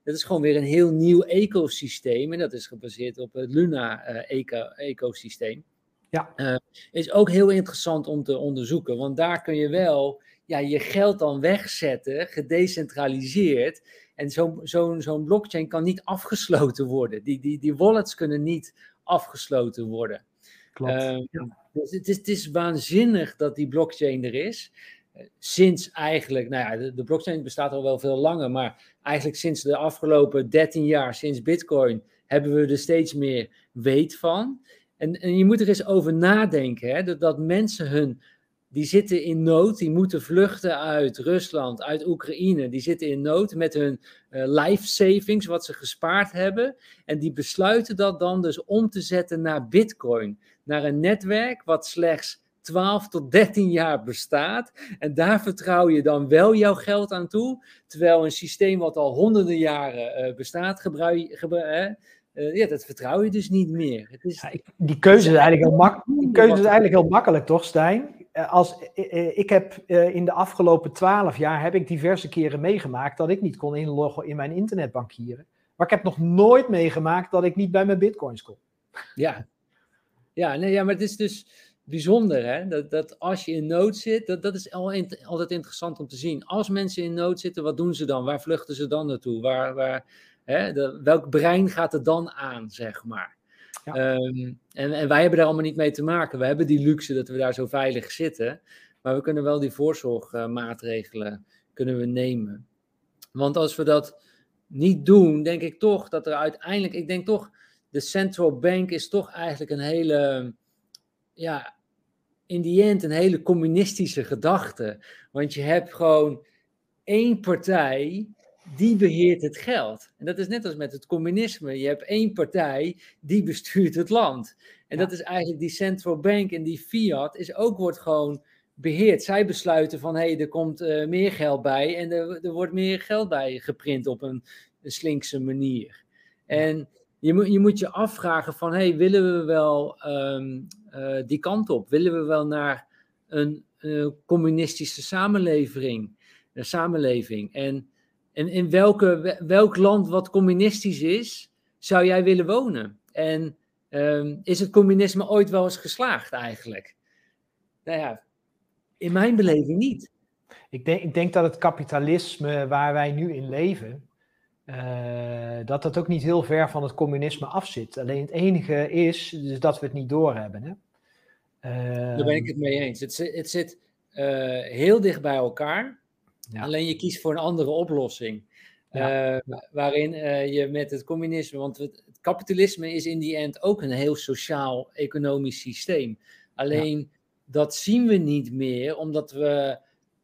Dat is gewoon weer een heel nieuw ecosysteem. En dat is gebaseerd op het Luna-ecosysteem. Ja. Uh, is ook heel interessant om te onderzoeken, want daar kun je wel ja, je geld dan wegzetten, gedecentraliseerd. En zo'n zo zo'n blockchain kan niet afgesloten worden. Die, die, die wallets kunnen niet afgesloten worden. Klopt. Ja. Dus het is, het is waanzinnig dat die blockchain er is. Uh, sinds eigenlijk, nou ja, de, de, blockchain bestaat al wel veel langer, maar eigenlijk sinds de afgelopen 13 jaar, sinds Bitcoin, hebben we er steeds meer weet van. En, en je moet er eens over nadenken, hè, dat, dat mensen hun, die zitten in nood, die moeten vluchten uit Rusland, uit Oekraïne, die zitten in nood met hun uh, life savings, wat ze gespaard hebben. En die besluiten dat dan dus om te zetten naar Bitcoin, naar een netwerk wat slechts 12 tot 13 jaar bestaat. En daar vertrouw je dan wel jouw geld aan toe. Terwijl een systeem wat al honderden jaren uh, bestaat, gebruik, uh, ja, dat vertrouw je dus niet meer. Het is, ja, die keuze is, eigenlijk heel mak die keuze is eigenlijk heel makkelijk, toch, Stijn? Eh, als, uh, ik heb in de afgelopen twaalf jaar heb ik diverse keren meegemaakt dat ik niet kon inloggen in mijn internetbankieren. Maar ik heb nog nooit meegemaakt dat ik niet bij mijn bitcoins kon. Ja, ja, nee, ja maar het is dus bijzonder hè? Dat, dat als je in nood zit, dat, dat is altijd interessant om te zien. Als mensen in nood zitten, wat doen ze dan? Waar vluchten ze dan naartoe? Waar, waar, Hè? Welk brein gaat er dan aan, zeg maar? En, en, wij hebben daar allemaal niet mee te maken. We hebben die luxe dat we daar zo veilig zitten. Maar we kunnen wel die voorzorgmaatregelen kunnen we nemen. Want als we dat niet doen, denk ik toch dat er uiteindelijk, ik denk toch, de central bank is toch eigenlijk een hele, ja, in die end een hele communistische gedachte. Want je hebt gewoon één partij die beheert het geld. En dat is net als met het communisme. Je hebt één partij die bestuurt het land. En dat is eigenlijk die central bank en die fiat is ook wordt gewoon beheerd. Zij besluiten van hé, hey, er komt uh, meer geld bij en er, er, wordt meer geld bij geprint op een, een slinkse manier. En je moet, je moet je afvragen van hé, hey, willen we wel um, uh, die kant op? Willen we wel naar een uh, communistische samenleving? Een samenleving. En en in welke, welk land wat communistisch is, zou jij willen wonen? En um, is het communisme ooit wel eens geslaagd eigenlijk? Nou ja, in mijn beleving niet. Ik denk, ik denk dat het kapitalisme waar wij nu in leven, uh, dat dat ook niet heel ver van het communisme afzit. Alleen het enige is dus dat we het niet doorhebben. Hè? Uh, Daar ben ik het mee eens. Het, het zit uh, heel dicht bij elkaar. Alleen je kiest voor een andere oplossing. Uh, waarin uh, je met het communisme, want het, kapitalisme is in die end ook een heel sociaal-economisch systeem. Alleen dat zien we niet meer, omdat we.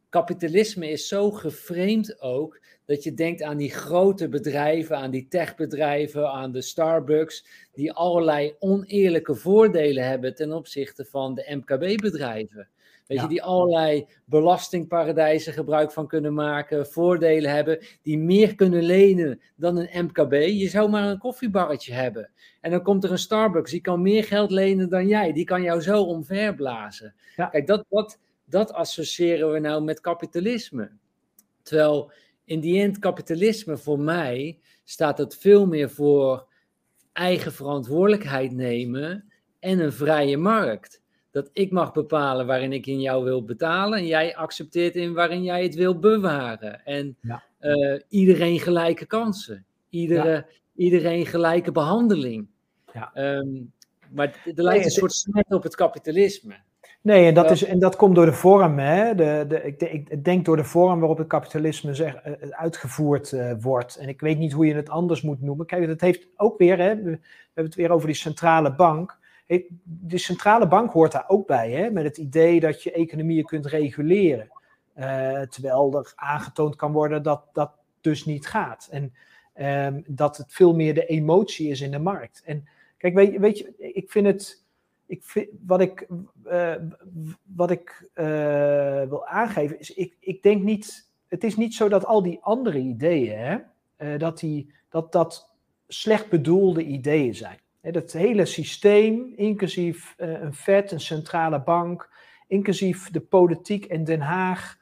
Kapitalisme is zo geframed ook dat je denkt aan die grote bedrijven, aan die techbedrijven, aan de Starbucks, die allerlei oneerlijke voordelen hebben ten opzichte van de MKB-bedrijven. Weet je, die allerlei belastingparadijzen gebruik van kunnen maken, voordelen hebben, die meer kunnen lenen dan een MKB. Je zou maar een koffiebarretje hebben. En dan komt er een Starbucks, die kan meer geld lenen dan jij. Die kan jou zo omverblazen. Kijk, dat, dat, dat associëren we nou met kapitalisme. Terwijl in die end kapitalisme voor mij staat het veel meer voor eigen verantwoordelijkheid nemen en een vrije markt dat ik mag bepalen waarin ik in jou wil betalen. En jij accepteert in waarin jij het wil bewaren. En uh, iedereen gelijke kansen. Iedere, Iedereen gelijke behandeling. Ja. Um, maar er lijkt een soort smet op het kapitalisme. Nee, en dat, is, en dat komt door de vorm. Hè? De, de, ik, ik denk door de vorm waarop het kapitalisme zeg, eh, uitgevoerd uh, wordt. En ik weet niet hoe je het anders moet noemen. Kijk, dat heeft ook weer, hè, we, hebben het weer over die centrale bank. De centrale bank hoort daar ook bij, hè, met het idee dat je economieën kunt reguleren. Uh, terwijl er aangetoond kan worden dat dat dus niet gaat. En um, dat het veel meer de emotie is in de markt. En kijk, weet, weet je, ik vind het ik vind, wat ik, uh, wat ik uh, wil aangeven is, ik, ik denk niet, het is niet zo dat al die andere ideeën, hè, dat, die, dat dat slecht bedoelde ideeën zijn. Dat hele systeem, inclusief een vet, een centrale bank, inclusief de politiek in Den Haag,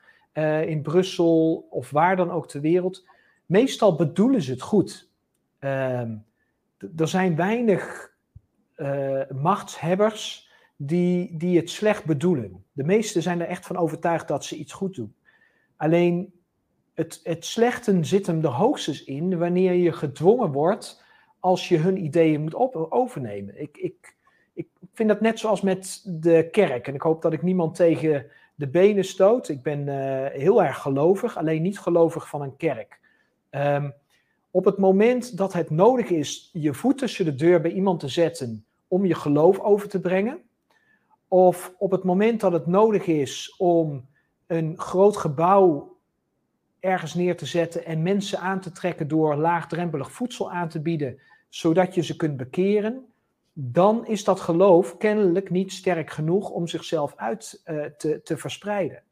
in Brussel of waar dan ook ter wereld, meestal bedoelen ze het goed. Ehm, er zijn weinig uh, machtshebbers die, die het slecht bedoelen. De meesten zijn er echt van overtuigd dat ze iets goed doen. Alleen het, het slechten zit hem er hoogstens in wanneer je gedwongen wordt als je hun ideeën moet overnemen. Ik, ik, ik vind dat net zoals met de kerk. En ik hoop dat ik niemand tegen de benen stoot. Ik ben uh, heel erg gelovig, alleen niet gelovig van een kerk. Um, op het moment dat het nodig is je voet tussen de deur bij iemand te zetten om je geloof over te brengen, of op het moment dat het nodig is om een groot gebouw ergens neer te zetten en mensen aan te trekken door laagdrempelig voedsel aan te bieden, zodat je ze kunt bekeren, dan is dat geloof kennelijk niet sterk genoeg om zichzelf uit uh, te, te verspreiden.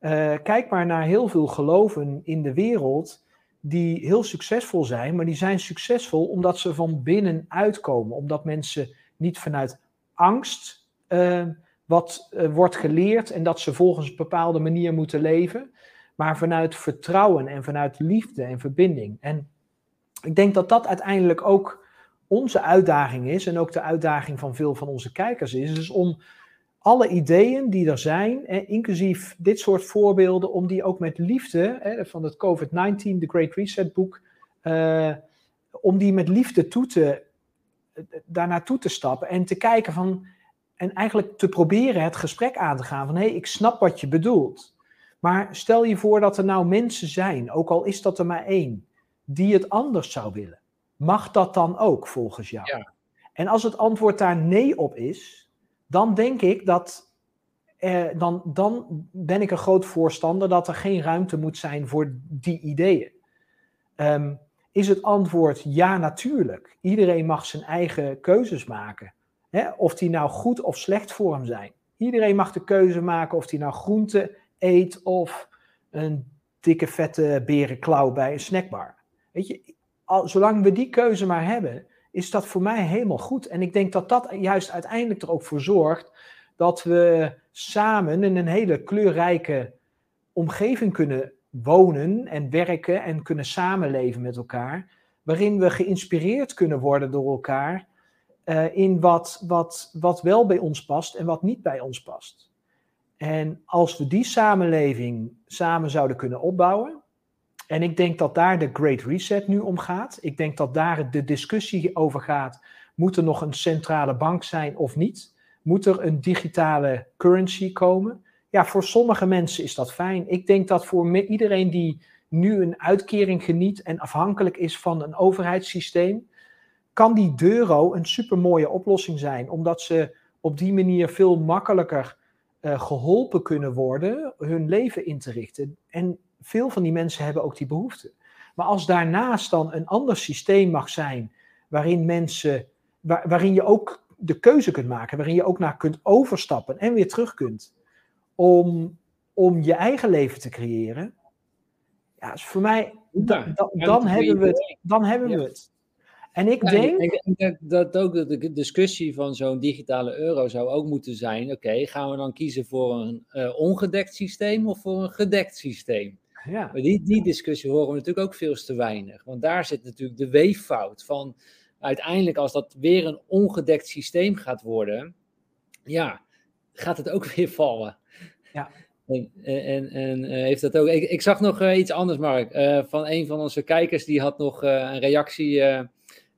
Uh, kijk maar naar heel veel geloven in de wereld die heel succesvol zijn, maar die zijn succesvol omdat ze van binnen uitkomen. Omdat mensen niet vanuit angst uh, wat wordt geleerd en dat ze volgens een bepaalde manier moeten leven, maar vanuit vertrouwen en vanuit liefde en verbinding. En ik denk dat dat uiteindelijk ook onze uitdaging is en ook de uitdaging van veel van onze kijkers is, is om alle ideeën die er zijn, inclusief dit soort voorbeelden, om die ook met liefde, van het COVID-19, de Great Reset boek, uh, om die met liefde toe te, daar naartoe te stappen en te kijken van, en eigenlijk te proberen het gesprek aan te gaan van, hé, hey, ik snap wat je bedoelt. Maar stel je voor dat er nou mensen zijn, ook al is dat er maar één, die het anders zou willen. Mag dat dan ook volgens jou? Ja. En als het antwoord daar nee op is, dan denk ik dat. Eh, dan, dan ben ik een groot voorstander dat er geen ruimte moet zijn voor die ideeën. Um, is het antwoord ja, natuurlijk. Iedereen mag zijn eigen keuzes maken. Hè? Of die nou goed of slecht voor hem zijn. Iedereen mag de keuze maken of hij nou groente eet of een dikke vette berenklauw bij een snackbar. Weet je, zolang we die keuze maar hebben, is dat voor mij helemaal goed. En ik denk dat dat juist uiteindelijk er ook voor zorgt dat we samen in een hele kleurrijke omgeving kunnen wonen en werken en kunnen samenleven met elkaar, waarin we geïnspireerd kunnen worden door elkaar uh, in wat, wat, wat wel bij ons past en wat niet bij ons past. En als we die samenleving samen zouden kunnen opbouwen, en ik denk dat daar de Great Reset nu om gaat. Ik denk dat daar de discussie over gaat. Moet er nog een centrale bank zijn of niet? Moet er een digitale currency komen? Ja, voor sommige mensen is dat fijn. Ik denk dat voor iedereen die nu een uitkering geniet en afhankelijk is van een overheidssysteem, kan die euro een supermooie oplossing zijn, omdat ze op die manier veel makkelijker uh, geholpen kunnen worden hun leven in te richten. En veel van die mensen hebben ook die behoefte. Maar als daarnaast dan een ander systeem mag zijn, waarin mensen, waarin je ook de keuze kunt maken, waarin je ook naar kunt overstappen en weer terug kunt, om, om je eigen leven te creëren, ja, voor mij, da, da, dan, hebben we het, dan hebben we het. En ik denk... Ik denk dat ook de discussie van zo'n digitale euro zou ook moeten zijn, oké, gaan we dan kiezen voor een uh, ongedekt systeem of voor een gedekt systeem? Ja. Maar die, die discussie horen we natuurlijk ook veel te weinig. Want daar zit natuurlijk de weeffout van uiteindelijk als dat weer een ongedekt systeem gaat worden, ja, gaat het ook weer vallen. Ja. En, en, en uh, heeft dat ook. Ik, ik zag nog uh, iets anders, Mark. Uh, van een van onze kijkers, die had nog een reactie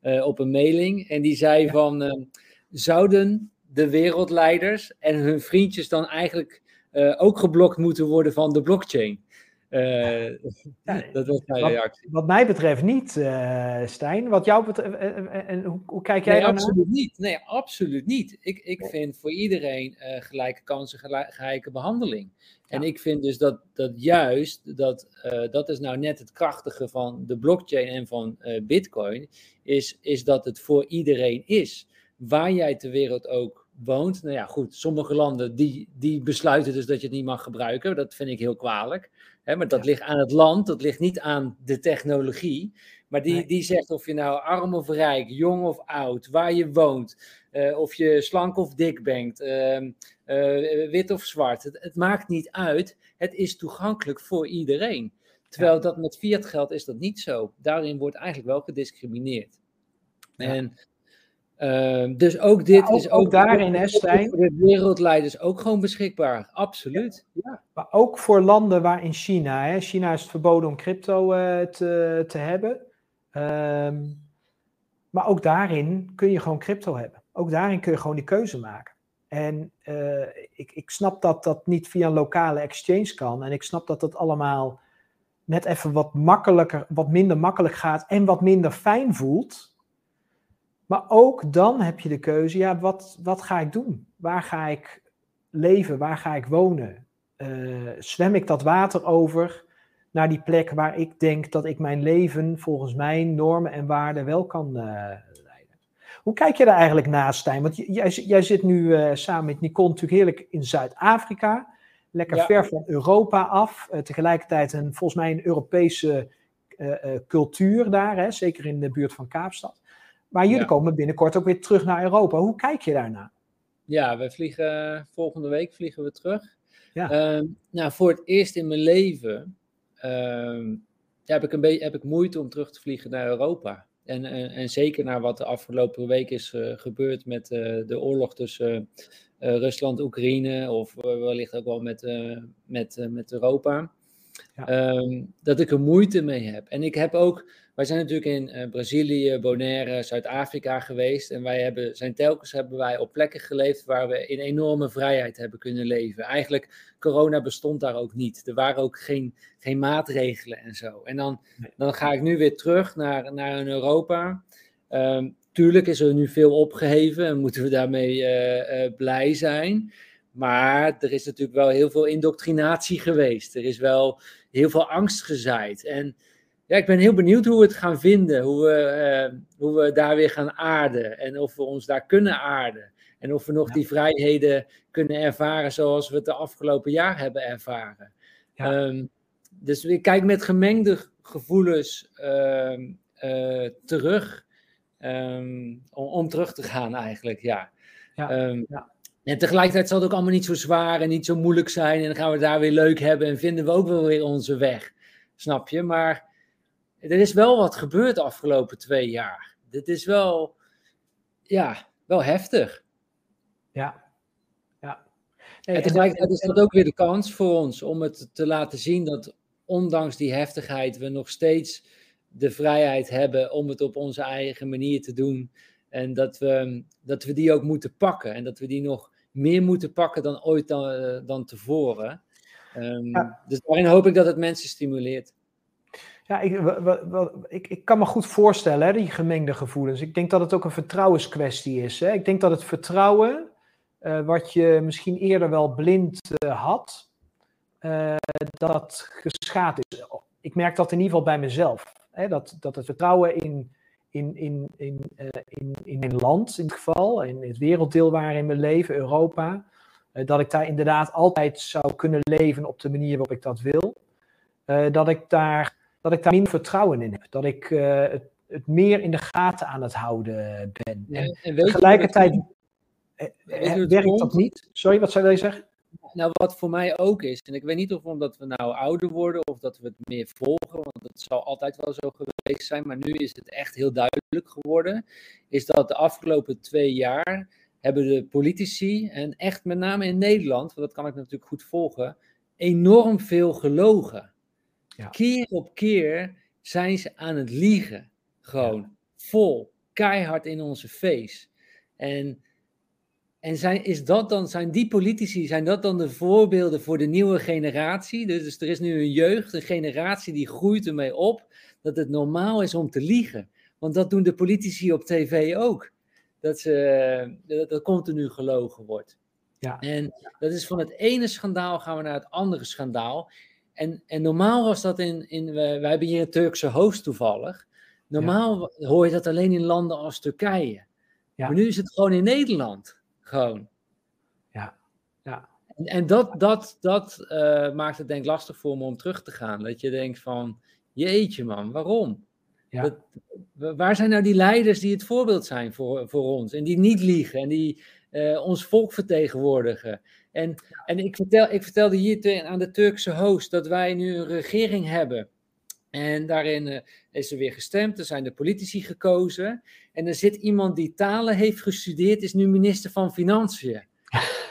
op een mailing. En die zei ja. van: zouden de wereldleiders en hun vriendjes dan eigenlijk ook geblokt moeten worden van de blockchain. Uh, dat was mijn wat, reactie. Wat mij betreft niet, uh, Stijn. Wat jou betreft, en hoe, hoe, kijk jij nee, daarnaar? Absoluut niet. Nee, absoluut niet. Ik, ik vind voor iedereen gelijke kansen, gelijke behandeling. En ik vind dus dat, dat juist, dat, dat is nou net het krachtige van de blockchain en van Bitcoin, is, is dat het voor iedereen is. Waar jij ter wereld ook woont. Nou ja, goed, sommige landen die, die besluiten dus dat je het niet mag gebruiken. Dat vind ik heel kwalijk. Hè, maar dat ligt aan het land, dat ligt niet aan de technologie. Maar die, die zegt of je nou arm of rijk, jong of oud, waar je woont, uh, of je slank of dik bent, uh, uh, wit of zwart. Het, het, maakt niet uit. Het is toegankelijk voor iedereen. Terwijl ja. dat met fiat geld is dat niet zo. Daarin wordt eigenlijk wel gediscrimineerd. Ja. En uh, dus ook dit ook, is ook, ook daarin, hè, Stijn? Voor de wereldleiders ook gewoon beschikbaar. Absoluut. Ja, ja. Maar ook voor landen waarin China, hè, China is het verboden om crypto uh, te, te hebben. Um, maar ook daarin kun je gewoon crypto hebben. Ook daarin kun je gewoon die keuze maken. En uh, ik, ik snap dat dat niet via een lokale exchange kan. En ik snap dat dat allemaal net even wat makkelijker, wat minder makkelijk gaat en wat minder fijn voelt. Maar ook dan heb je de keuze, ja, wat, wat ga ik doen? Waar ga ik leven? Waar ga ik wonen? Uh, zwem ik dat water over naar die plek waar ik denk dat ik mijn leven volgens mijn normen en waarden wel kan uh, leiden? Hoe kijk je daar eigenlijk naast, Stijn? Want jij, jij zit nu uh, samen met Nicole natuurlijk heerlijk in Zuid-Afrika. Lekker ja. ver van Europa af. tegelijkertijd een, volgens mij een Europese cultuur daar, hè? zeker in de buurt van Kaapstad. Maar jullie ja. komen binnenkort ook weer terug naar Europa. Hoe kijk je daarna? Ja, we vliegen volgende week vliegen we terug. Ja. Um, nou, voor het eerst in mijn leven um, ja, heb, ik een beetje, heb ik moeite om terug te vliegen naar Europa. En, en, en zeker naar wat de afgelopen week is uh, gebeurd met uh, de oorlog tussen uh, Rusland, Oekraïne, of wellicht ook wel met, met, met Europa. Ja. Um, dat ik er moeite mee heb. En ik heb ook wij zijn natuurlijk in uh, Brazilië, Bonaire, Zuid-Afrika geweest. En wij hebben, zijn telkens hebben wij op plekken geleefd waar we in enorme vrijheid hebben kunnen leven. Eigenlijk, corona bestond daar ook niet. Er waren ook geen, geen maatregelen en zo. En dan, dan ga ik nu weer terug naar, naar Europa. Um, tuurlijk is er nu veel opgeheven en moeten we daarmee uh, uh, blij zijn. Maar er is natuurlijk wel heel veel indoctrinatie geweest. Er is wel heel veel angst gezaaid. En ja, ik ben heel benieuwd hoe we het gaan vinden. Hoe we, uh, hoe we daar weer gaan aarden. En of we ons daar kunnen aarden. En of we nog ja. die vrijheden kunnen ervaren zoals we het de afgelopen jaar hebben ervaren. Ja. Um, dus ik kijk met gemengde gevoelens uh, uh, terug. Um, om, om, terug te gaan eigenlijk, ja. ja. Um. En tegelijkertijd zal het ook allemaal niet zo zwaar en niet zo moeilijk zijn. En dan gaan we het daar weer leuk hebben en vinden we ook wel weer onze weg. Snap je? Maar er is wel wat gebeurd de afgelopen twee jaar. Dit is wel, ja, wel heftig. Ja. ja. Nee, en tegelijkertijd is dat ook weer de kans voor ons om het te laten zien dat ondanks die heftigheid we nog steeds de vrijheid hebben om het op onze eigen manier te doen. En dat we, dat we die ook moeten pakken. En dat we die nog meer moeten pakken dan ooit dan, dan tevoren. Um, ja. Dus daarin hoop ik dat het mensen stimuleert. Ja, ik, ik, ik kan me goed voorstellen, hè, die gemengde gevoelens. Ik denk dat het ook een vertrouwenskwestie is. Hè. Ik denk dat het vertrouwen, uh, wat je misschien eerder wel blind uh, had, uh, dat geschaad is. Ik merk dat in ieder geval bij mezelf. Hè, dat, dat het vertrouwen in, in, in, in, in, in mijn land, in het geval, in het werelddeel waarin we leven, Europa, dat ik daar inderdaad altijd zou kunnen leven op de manier waarop ik dat wil. dat ik daar dat ik daar minder vertrouwen in heb. Dat ik uh, het, het, meer in de gaten aan het houden ben. Ja, en, en tegelijkertijd het, werkt dat niet. Sorry, wat zou je zeggen? Nou, wat voor mij ook is, en ik weet niet of omdat we nou ouder worden of dat we het meer volgen, want het zal altijd wel zo geweest zijn, maar nu is het echt heel duidelijk geworden, is dat de afgelopen twee jaar hebben de politici, en echt met name in Nederland, want dat kan ik natuurlijk goed volgen, enorm veel gelogen. Ja. Keer op keer zijn ze aan het liegen. Gewoon ja. vol, keihard in onze face. En en zijn, is dat dan, zijn die politici, zijn dat dan de voorbeelden voor de nieuwe generatie? Dus, dus er is nu een jeugd, een generatie die groeit ermee op dat het normaal is om te liegen. Want dat doen de politici op tv ook. Dat, ze, dat, dat continu gelogen wordt. Ja. En dat is van het ene schandaal gaan we naar het andere schandaal. En, en normaal was dat in, in wij, wij hebben hier een Turkse host toevallig. Normaal hoor je dat alleen in landen als Turkije. Ja. Maar nu is het gewoon in Nederland. Gewoon. Ja, ja. En, en dat, dat, dat uh, maakt het denk ik lastig voor me om terug te gaan. Dat je denkt van, jeetje man, waarom? Ja. Dat, waar zijn nou die leiders die het voorbeeld zijn voor, voor ons? En die niet liegen en die uh, ons volk vertegenwoordigen. En, en ik, vertel, ik vertelde hier te, aan de Turkse host dat wij nu een regering hebben. En daarin uh, is er weer gestemd, er zijn de politici gekozen. En er zit iemand die talen heeft gestudeerd, is nu minister van Financiën.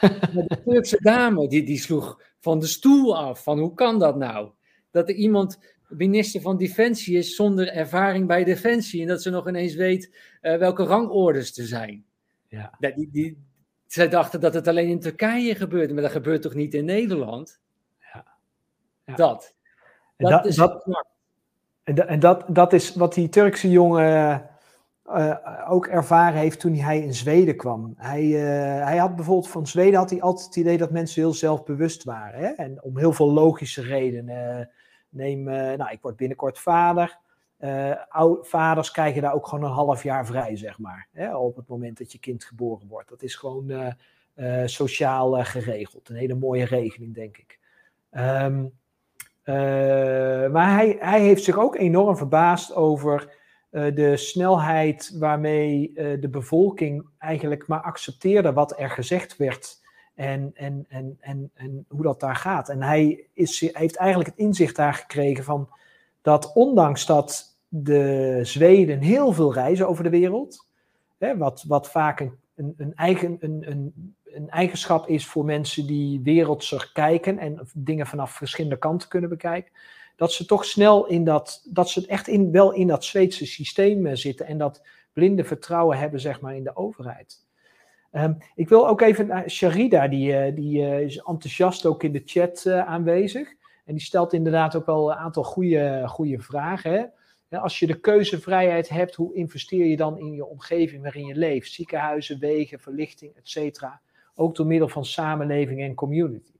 de Turkse dame, die, die sloeg van de stoel af. Van hoe kan dat nou? Dat er iemand minister van Defensie is zonder ervaring bij Defensie. En dat ze nog ineens weet uh, welke rangorders er zijn. Ja. Die, die, zij dachten dat het alleen in Turkije gebeurde, maar dat gebeurt toch niet in Nederland? Ja. ja. Dat. Dat, dat, is dat, en, dat, dat is wat die Turkse jongen uh, ook ervaren heeft toen hij in Zweden kwam. Hij, uh, hij had bijvoorbeeld van Zweden had hij altijd het idee dat mensen heel zelfbewust waren. Hè? En om heel veel logische redenen. neem, nou, ik word binnenkort vader. Vaders krijgen daar ook gewoon een half jaar vrij, zeg maar. Hè? Op het moment dat je kind geboren wordt. Dat is gewoon sociaal geregeld. Een hele mooie regeling, denk ik. Uh, maar hij, hij heeft zich ook enorm verbaasd over de snelheid waarmee de bevolking eigenlijk maar accepteerde wat er gezegd werd en, en, en, en, en hoe dat daar gaat. En hij is, heeft eigenlijk het inzicht daar gekregen van dat ondanks dat de Zweden heel veel reizen over de wereld, hè, wat, wat vaak een, een, eigen, een, een een eigenschap is voor mensen die wereldser kijken en dingen vanaf verschillende kanten kunnen bekijken, dat ze toch snel in dat, dat ze echt in, wel in dat Zweedse systeem eh, zitten en dat blinde vertrouwen hebben, zeg maar, in de overheid. Um, ik wil ook even naar Sharida, die, uh, die uh, is enthousiast ook in de chat aanwezig. En die stelt inderdaad ook wel een aantal goede, goede vragen. Hè? Als je de keuzevrijheid hebt, hoe investeer je dan in je omgeving waarin je leeft? Ziekenhuizen, wegen, verlichting, et cetera. Ook door middel van samenleving en community.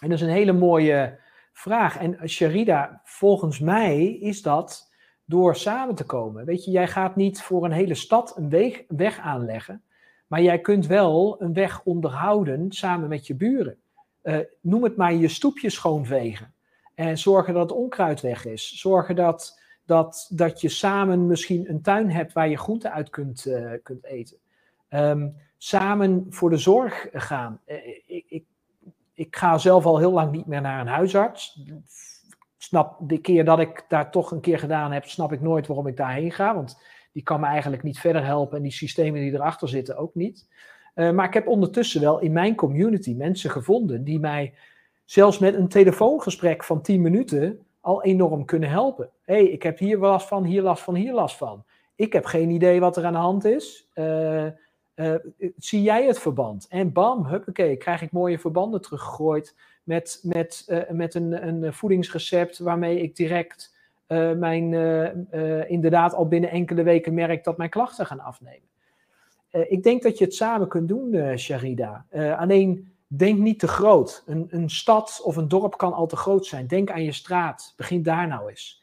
En dat is een hele mooie vraag. En Sharida, volgens mij is dat door samen te komen. Weet je, jij gaat niet voor een hele stad een weg, weg aanleggen. Maar jij kunt wel een weg onderhouden samen met je buren. Uh, noem het maar je stoepje schoonvegen. En zorgen dat het onkruid weg is. Zorgen dat, dat, dat je samen misschien een tuin hebt waar je groenten uit kunt, uh, kunt eten. Um, samen voor de zorg gaan. Eh, ik, ik, ik ga zelf al heel lang niet meer naar een huisarts. Snap de keer dat ik daar toch een keer gedaan heb, snap ik nooit waarom ik daarheen ga. Want die kan me eigenlijk niet verder helpen en die systemen die erachter zitten ook niet. Uh, maar ik heb ondertussen wel in mijn community mensen gevonden die mij zelfs met een telefoongesprek van 10 minuten al enorm kunnen helpen. Hey, ik heb hier last van, hier last van, hier last van. Ik heb geen idee wat er aan de hand is. Uh, uh, zie jij het verband? En bam, huppakee, krijg ik mooie verbanden teruggegooid met, met, met een, een voedingsrecept waarmee ik direct mijn, inderdaad al binnen enkele weken merk dat mijn klachten gaan afnemen. Ik denk dat je het samen kunt doen, Sharida. alleen denk niet te groot. Een, een stad of een dorp kan al te groot zijn. Denk aan je straat. Begin daar nou eens.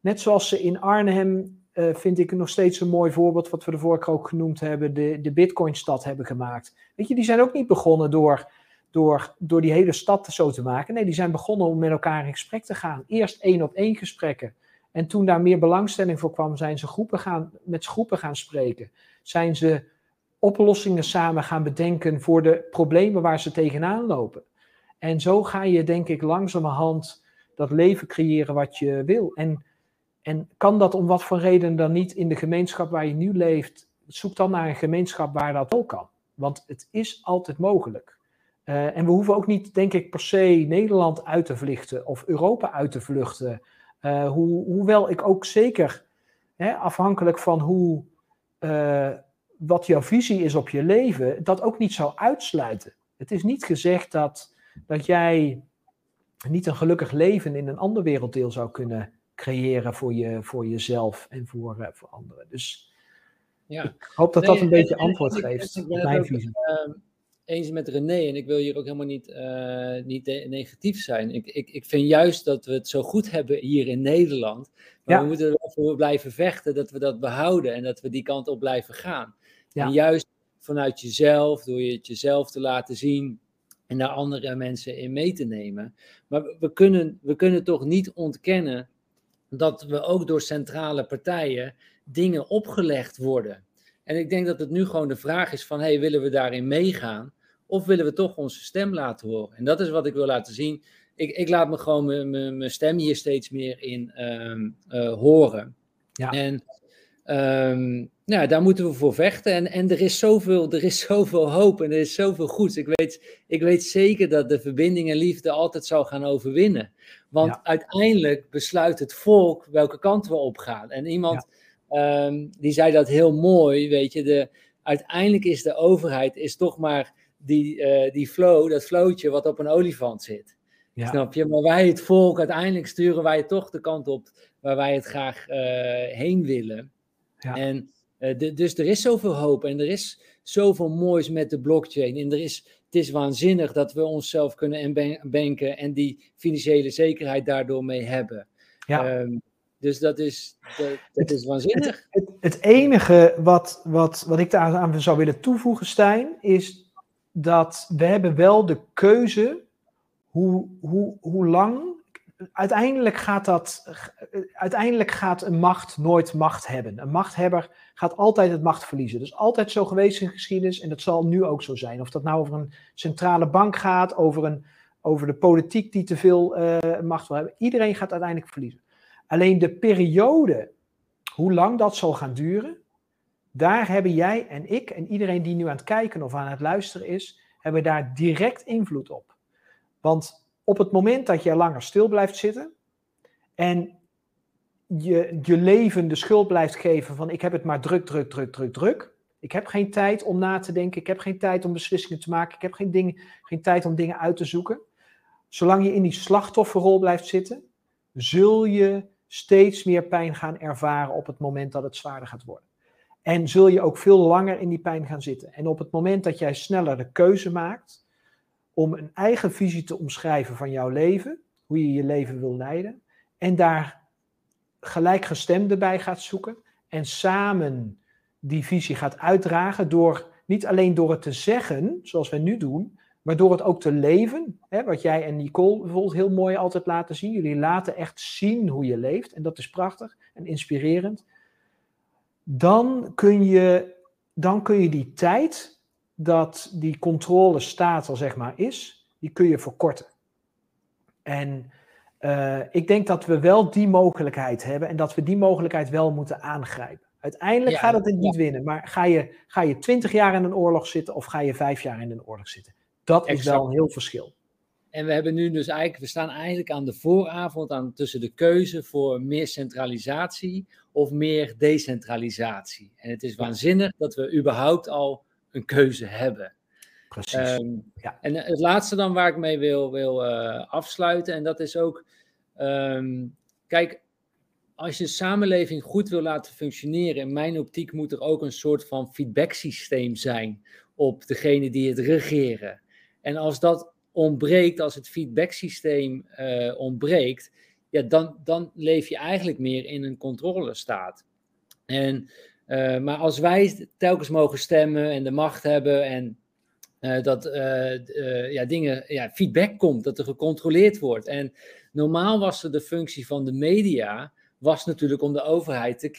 Net zoals ze in Arnhem vind ik nog steeds een mooi voorbeeld, wat we de vorige keer ook genoemd hebben, de, de Bitcoin-stad hebben gemaakt. Weet je, die zijn ook niet begonnen door, door, door die hele stad zo te maken. Nee, die zijn begonnen om met elkaar in gesprek te gaan. Eerst één op één gesprekken. En toen daar meer belangstelling voor kwam, zijn ze groepen gaan, met groepen gaan spreken. Zijn ze oplossingen samen gaan bedenken voor de problemen waar ze tegenaan lopen. En zo ga je, denk ik, langzamerhand dat leven creëren wat je wil. En en kan dat om wat voor reden dan niet in de gemeenschap waar je nu leeft? Zoek dan naar een gemeenschap waar dat ook kan. Want het is altijd mogelijk. Uh, en we hoeven ook niet, denk ik, per se Nederland uit te vluchten of Europa uit te vluchten. Ho hoewel ik ook zeker, hè, afhankelijk van hoe, uh, wat jouw visie is op je leven, dat ook niet zou uitsluiten. Het is niet gezegd dat, dat jij niet een gelukkig leven in een ander werelddeel zou kunnen creëren voor, je, voor jezelf en voor, uh, voor anderen. Dus ja. ik hoop dat dat een beetje antwoord geeft op mijn visie. Uh, eens met René en ik wil hier ook helemaal niet, uh, niet negatief zijn. Ik, ik, ik vind juist dat we het zo goed hebben hier in Nederland. Maar ja. we moeten ervoor blijven vechten dat we dat behouden en dat we die kant op blijven gaan. Ja. En juist vanuit jezelf, door je het jezelf te laten zien en daar andere mensen in mee te nemen. Maar we kunnen, we kunnen toch niet ontkennen dat we ook door centrale partijen dingen opgelegd worden. En ik denk dat het nu gewoon de vraag is van, hey, willen we daarin meegaan? Of willen we toch onze stem laten horen? En dat is wat ik wil laten zien. Ik, ik laat me gewoon mijn stem hier steeds meer in um, uh, horen. Ja. En um, nou, daar moeten we voor vechten. En, en er, is zoveel, er is zoveel hoop en er is zoveel goeds. Ik weet, ik weet zeker dat de verbinding en liefde altijd zal gaan overwinnen. Want uiteindelijk besluit het volk welke kant we op gaan. En iemand ja. um, die zei dat heel mooi, weet je. De, uiteindelijk is de overheid is toch maar die, uh, die flow, dat flowtje wat op een olifant zit. Ja. Snap je? Maar wij, het volk, uiteindelijk sturen wij toch de kant op waar wij het graag uh, heen willen. Ja. En uh, de, dus er is zoveel hoop en er is zoveel moois met de blockchain. En er is, het is waanzinnig dat we onszelf kunnen banken en die financiële zekerheid daardoor mee hebben. Ja. Um, dus dat is, dat, dat het, is waanzinnig. Het, het, het, enige wat, wat, wat ik daar aan zou willen toevoegen, Stijn, is dat we hebben wel de keuze hoe, hoe, hoe lang uiteindelijk gaat, dat, uiteindelijk gaat een macht nooit macht hebben. Een machthebber gaat altijd het macht verliezen. Dat is altijd zo geweest in geschiedenis en dat zal nu ook zo zijn. Of dat nou over een centrale bank gaat, over, een, over de politiek die te veel uh, macht wil hebben. Iedereen gaat uiteindelijk verliezen. Alleen de periode, hoe lang dat zal gaan duren, daar hebben jij en ik en iedereen die nu aan het kijken of aan het luisteren is, hebben daar direct invloed op. Want op het moment dat je langer stil blijft zitten en je, je leven de schuld blijft geven van ik heb het maar druk, druk, druk, druk, druk. Ik heb geen tijd om na te denken. Ik heb geen tijd om beslissingen te maken. Ik heb geen, ding, geen tijd om dingen uit te zoeken. Zolang je in die slachtofferrol blijft zitten, zul je steeds meer pijn gaan ervaren op het moment dat het zwaarder gaat worden. En zul je ook veel langer in die pijn gaan zitten. En op het moment dat jij sneller de keuze maakt om een eigen visie te omschrijven van jouw leven, hoe je je leven wil leiden, en daar gelijkgestemden bij gaat zoeken en samen die visie gaat uitdragen door niet alleen door het te zeggen, zoals wij nu doen, maar door het ook te leven. Hè, wat jij en Nicole bijvoorbeeld heel mooi altijd laten zien. Jullie laten echt zien hoe je leeft en dat is prachtig en inspirerend. Dan kun je, dan kun je die tijd dat die controle staat al zeg maar is, die kun je verkorten. En uh, ik denk dat we wel die mogelijkheid hebben en dat we die mogelijkheid wel moeten aangrijpen. Uiteindelijk ja, gaat het niet ja. winnen, maar ga je, ga je twintig jaar in een oorlog zitten of ga je vijf jaar in een oorlog zitten? Dat exact. is wel een heel verschil. En we hebben nu dus eigenlijk, we staan eigenlijk aan de vooravond aan, tussen de keuze voor meer centralisatie of meer decentralisatie. En het is waanzinnig dat we überhaupt al een keuze hebben. Precies. Um, ja. En het laatste dan waar ik mee wil, wil uh, afsluiten, en dat is ook, um, kijk, als je samenleving goed wil laten functioneren, in mijn optiek moet er ook een soort van feedbacksysteem zijn op degene die het regeren. En als dat ontbreekt, als het feedbacksysteem uh, ontbreekt, ja, dan, dan leef je eigenlijk meer in een controlestaat. En uh, maar als wij telkens mogen stemmen en de macht hebben en uh, dat uh, ja, dingen, ja, feedback komt, dat er gecontroleerd wordt. En normaal was er de functie van de media, was natuurlijk om de overheid te,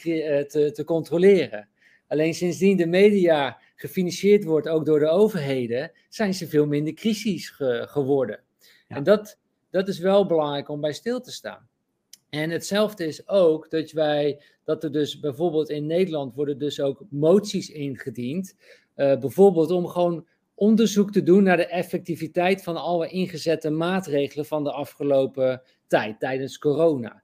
te, te controleren. Alleen sindsdien de media gefinancierd wordt, ook door de overheden, zijn ze veel minder crisis ge geworden. Ja. En dat, dat is wel belangrijk om bij stil te staan. En hetzelfde is ook dat wij, dat er dus bijvoorbeeld in Nederland worden dus ook moties ingediend. Uh, bijvoorbeeld om gewoon onderzoek te doen naar de effectiviteit van alle ingezette maatregelen van de afgelopen tijd, tijdens corona.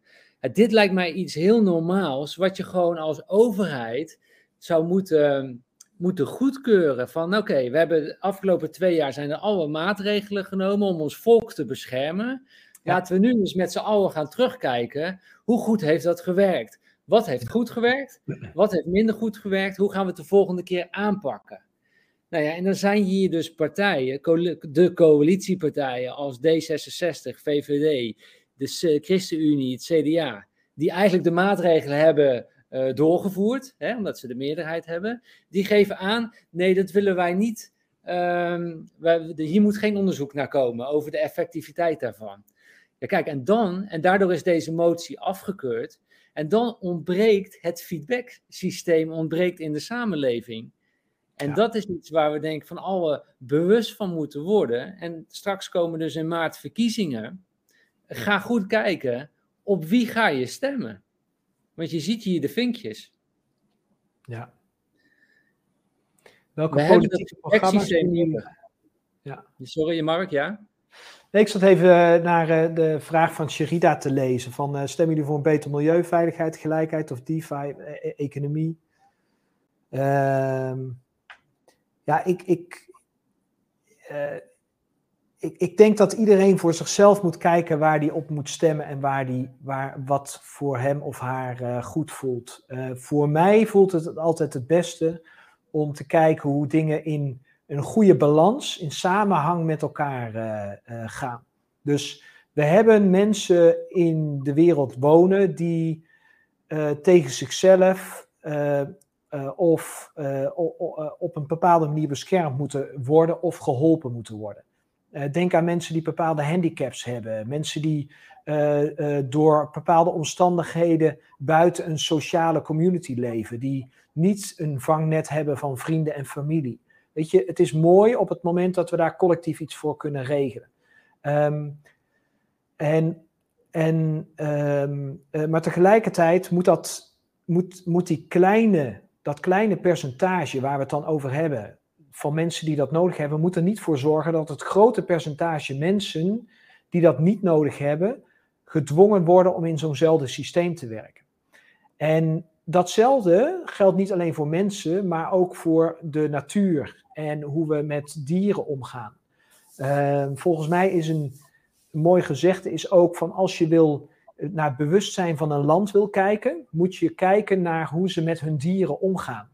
Dit lijkt mij iets heel normaals, wat je gewoon als overheid zou moeten moeten goedkeuren van oké, we hebben de afgelopen twee jaar zijn er alle maatregelen genomen om ons volk te beschermen. Laten we nu eens met z'n allen gaan terugkijken. Hoe goed heeft dat gewerkt? Wat heeft goed gewerkt? Wat heeft minder goed gewerkt? Hoe gaan we het de volgende keer aanpakken? Nou ja, en dan zijn hier dus partijen, de coalitiepartijen als D66, VVD, de ChristenUnie, het CDA, die eigenlijk de maatregelen hebben uh, doorgevoerd, hè, omdat ze de meerderheid hebben, die geven aan, nee, dat willen wij niet. Um, wij, hier moet geen onderzoek naar komen over de effectiviteit daarvan. Ja, kijk, en dan, en daardoor is deze motie afgekeurd, en dan ontbreekt het feedback-systeem ontbreekt in de samenleving. En dat is iets waar we denk ik van alle bewust van moeten worden. En straks komen dus in maart verkiezingen. Ga goed kijken op wie ga je stemmen. Want je ziet hier de vinkjes. Ja. Welke politieke programma's... Ja. Sorry, Mark, ja? Nee, ik zat even eh, naar uh, de vraag van Sherida te lezen. Van, uh, stemmen jullie voor een beter milieu, veiligheid, gelijkheid of DeFi, economie? Ehm, ja, ik, ik, ik, ik denk dat iedereen voor zichzelf moet kijken waar die op moet stemmen en waar die, waar, wat voor hem of haar goed voelt. Voor mij voelt het altijd het beste om te kijken hoe dingen in een goede balans, in samenhang met elkaar uh, gaan. Dus we hebben mensen in de wereld wonen die tegen zichzelf of op een bepaalde manier beschermd moeten worden of geholpen moeten worden. Eh, denk aan mensen die bepaalde handicaps hebben, mensen die door bepaalde omstandigheden buiten een sociale community leven, die niet een vangnet hebben van vrienden en familie. Weet je, het is mooi op het moment dat we daar collectief iets voor kunnen regelen. Um, en, en, um, maar tegelijkertijd moet, dat, moet, moet die kleine, dat kleine percentage waar we het dan over hebben, van mensen die dat nodig hebben, moeten er niet voor zorgen dat het grote percentage mensen die dat niet nodig hebben, gedwongen worden om in zo'nzelfde systeem te werken. En datzelfde geldt niet alleen voor mensen, maar ook voor de natuur en hoe we met dieren omgaan. Uh, volgens mij is een, mooi gezegde is ook van als je wil naar het bewustzijn van een land wil kijken, moet je kijken naar hoe ze met hun dieren omgaan.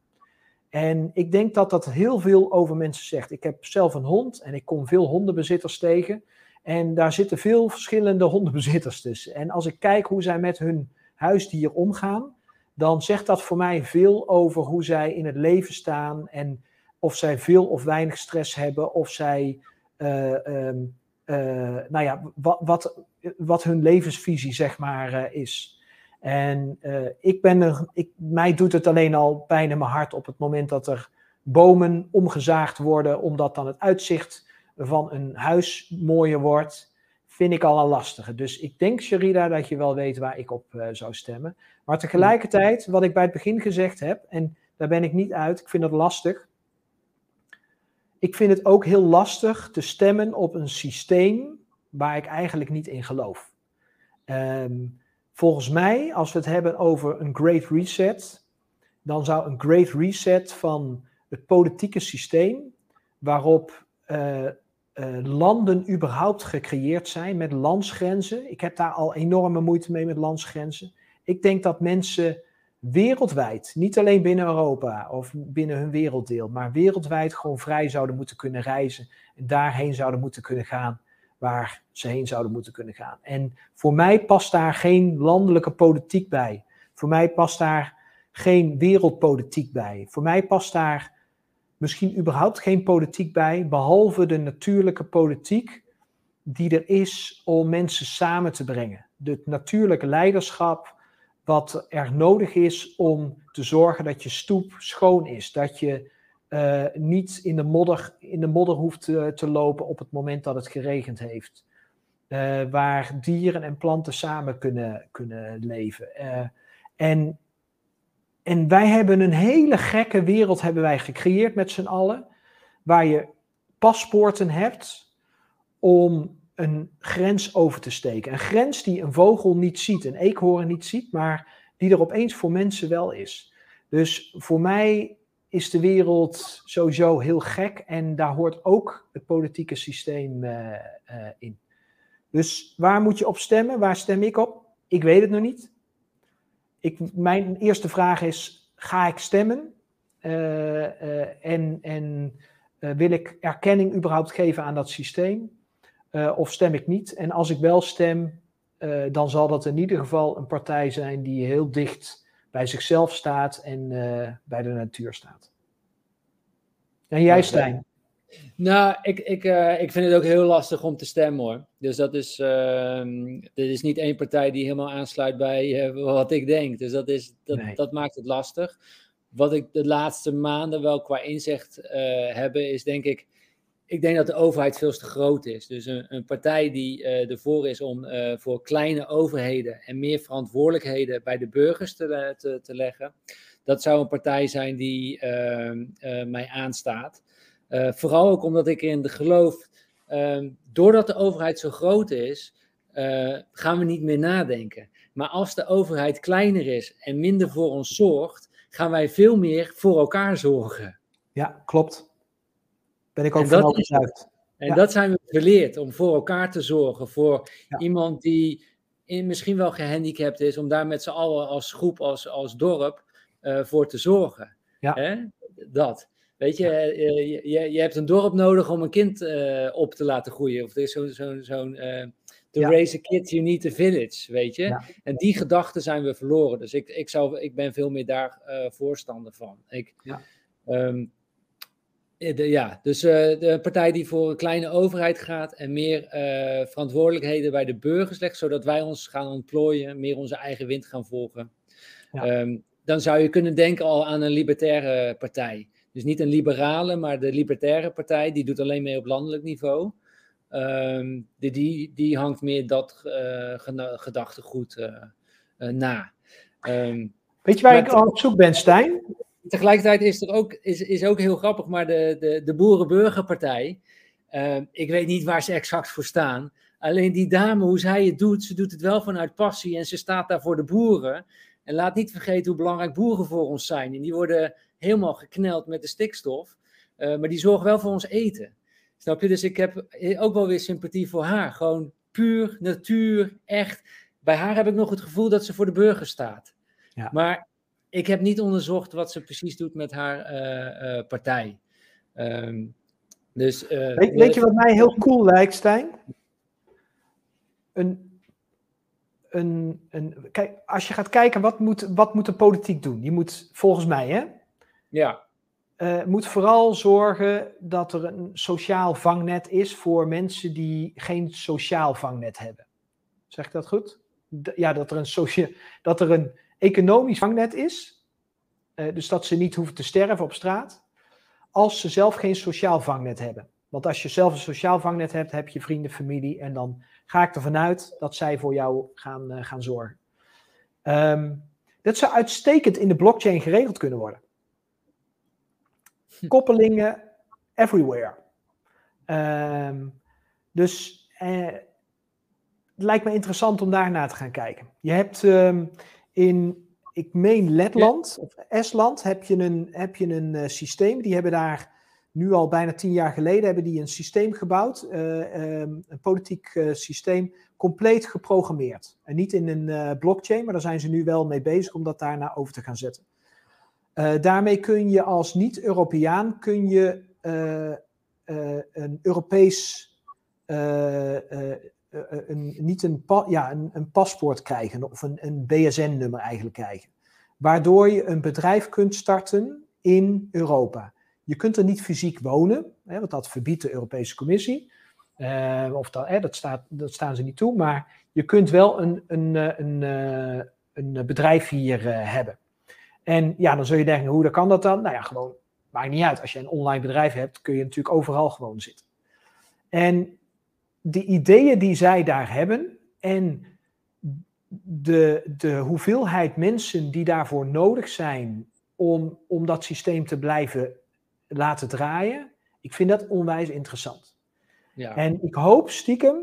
En ik denk dat dat heel veel over mensen zegt. Ik heb zelf een hond en ik kom veel hondenbezitters tegen. En daar zitten veel verschillende hondenbezitters tussen. En als ik kijk hoe zij met hun huisdier omgaan, dan zegt dat voor mij veel over hoe zij in het leven staan en of zij veel of weinig stress hebben, of zij, uh, nou ja, wat, wat, wat hun levensvisie zeg maar uh, is. En ik ben er, ik, mij doet het alleen al pijn in mijn hart op het moment dat er bomen omgezaagd worden, omdat dan het uitzicht van een huis mooier wordt, vind ik al een lastige. Dus ik denk, Sharida, dat je wel weet waar ik op zou stemmen. Maar tegelijkertijd, wat ik bij het begin gezegd heb, en daar ben ik niet uit, ik vind dat lastig. Ik vind het ook heel lastig te stemmen op een systeem waar ik eigenlijk niet in geloof. Um, Volgens mij, als we het hebben over een great reset, dan zou een great reset van het politieke systeem, waarop uh, uh, landen überhaupt gecreëerd zijn met landsgrenzen. Ik heb daar al enorme moeite mee met landsgrenzen. Ik denk dat mensen wereldwijd, niet alleen binnen Europa of binnen hun werelddeel, maar wereldwijd gewoon vrij zouden moeten kunnen reizen en daarheen zouden moeten kunnen gaan waar ze heen zouden moeten kunnen gaan. En voor mij past daar geen landelijke politiek bij. Voor mij past daar geen wereldpolitiek bij. Voor mij past daar misschien überhaupt geen politiek bij, behalve de natuurlijke politiek die er is om mensen samen te brengen. Het natuurlijke leiderschap wat er nodig is om te zorgen dat je stoep schoon is, dat je uh, niet in de modder, in de modder hoeft te, lopen op het moment dat het geregend heeft. Uh, waar dieren en planten samen kunnen, kunnen leven. Uh, en, en wij hebben een hele gekke wereld hebben wij gecreëerd met z'n allen. Waar je paspoorten hebt om een grens over te steken. Een grens die een vogel niet ziet, een eekhoorn niet ziet, maar die er opeens voor mensen wel is. Dus voor mij is de wereld sowieso heel gek en daar hoort ook het politieke systeem in. Dus waar moet je op stemmen? Waar stem ik op? Ik weet het nog niet. Ik, mijn eerste vraag is: ga ik stemmen? en en wil ik erkenning überhaupt geven aan dat systeem? Of stem ik niet? En als ik wel stem, uh, dan zal dat in ieder geval een partij zijn die heel dicht bij zichzelf staat en uh, bij de natuur staat. En jij, Stijn? Nou, ik, ik, uh, ik vind het ook heel lastig om te stemmen hoor. Dus dat is, ehm, er is niet één partij die helemaal aansluit bij wat ik denk. Dus dat, is, dat, nee. dat maakt het lastig. Wat ik de laatste maanden wel qua inzicht hebben, is denk ik ik denk dat de overheid veel te groot is. Dus een, een partij die uh, ervoor is om uh, voor kleine overheden en meer verantwoordelijkheden bij de burgers te, te, te leggen, dat zou een partij zijn die uh, mij aanstaat. vooral ook omdat ik in de geloof, ehm, doordat de overheid zo groot is, gaan we niet meer nadenken. Maar als de overheid kleiner is en minder voor ons zorgt, gaan wij veel meer voor elkaar zorgen. Ja, klopt. Ben ik ook van overtuigd. En dat zijn we geleerd, om voor elkaar te zorgen. Voor iemand die in, misschien wel gehandicapt is, om daar met z'n allen als groep, als, als dorp, uh, voor te zorgen. Ja. Hè? Dat. Weet je, uh, je, je, hebt een dorp nodig om een kind uh, op te laten groeien. Of er is zo'n zo, zo To ja. raise a kid, you need a village, weet je. Ja. En die gedachten zijn we verloren. Dus ik, ik, zou, ik ben veel meer daar voorstander van. Ik, ja. Um, de, ja, dus uh, de partij die voor een kleine overheid gaat en meer uh, verantwoordelijkheden bij de burgers legt, zodat wij ons gaan ontplooien, meer onze eigen wind gaan volgen. Ja. Um, dan zou je kunnen denken al aan een libertaire partij. Dus niet een liberale, maar de libertaire partij, die doet alleen mee op landelijk niveau. Um, die, die, die hangt meer dat uh, gedachtegoed na. Um, Weet je waar ik al op zoek ben, Stijn? Tegelijkertijd is er ook, is, is ook heel grappig, maar de, de, de Boerenburgerpartij, uh, ik weet niet waar ze exact voor staan. Alleen die dame, hoe zij het doet, ze doet het wel vanuit passie en ze staat daar voor de boeren. En laat niet vergeten hoe belangrijk boeren voor ons zijn. En die worden helemaal gekneld met de stikstof, uh, maar die zorgen wel voor ons eten. Snap je? Dus ik heb ook wel weer sympathie voor haar. Gewoon puur, natuur, echt. Bij haar heb ik nog het gevoel dat ze voor de burger staat. Ja. Maar ik heb niet onderzocht wat ze precies doet met haar uh, uh, partij. Um, dus, uh, weet, weet, je wat mij heel cool lijkt, Stijn? Een, een, een, kijk, als je gaat kijken, wat moet, wat moet de politiek doen? Die moet, volgens mij, hè? Ja. moet vooral zorgen dat er een sociaal vangnet is voor mensen die geen sociaal vangnet hebben. Zeg ik dat goed? ja, dat er een, socia dat er een economisch vangnet is, uh, dus dat ze niet hoeven te sterven op straat, als ze zelf geen sociaal vangnet hebben. Want als je zelf een sociaal vangnet hebt, heb je vrienden, familie en dan ga ik ervan uit dat zij voor jou gaan, uh, gaan zorgen. Um, dat zou uitstekend in de blockchain geregeld kunnen worden. Koppelingen everywhere. Um, dus uh, het lijkt me interessant om daar naar te gaan kijken. Je hebt um, in, ik meen Letland of Estland, heb je een, heb je een uh, systeem. Die hebben daar nu al bijna tien jaar geleden hebben die een systeem gebouwd, uh, um, een politiek uh, systeem, compleet geprogrammeerd. En niet in een blockchain, maar daar zijn ze nu wel mee bezig om dat daarna over te gaan zetten. daarmee kun je als niet-Europeaan kun je een Europees eh, eh, een, niet een, ja, een, een, paspoort krijgen of een, een BSN-nummer eigenlijk krijgen. Waardoor je een bedrijf kunt starten in Europa. Je kunt er niet fysiek wonen, hè, want dat verbiedt de Europese Commissie. Uh, of dat, hè, dat, staat, dat staan ze niet toe, maar je kunt wel een, een, een, een, een bedrijf hier hebben. En ja, dan zul je denken, hoe kan dat dan? Nou ja, gewoon, maakt niet uit. Als je een online bedrijf hebt, kun je natuurlijk overal gewoon zitten. En de ideeën die zij daar hebben en de, de hoeveelheid mensen die daarvoor nodig zijn om, om dat systeem te blijven laten draaien, ik vind dat onwijs interessant. Ja. En ik hoop stiekem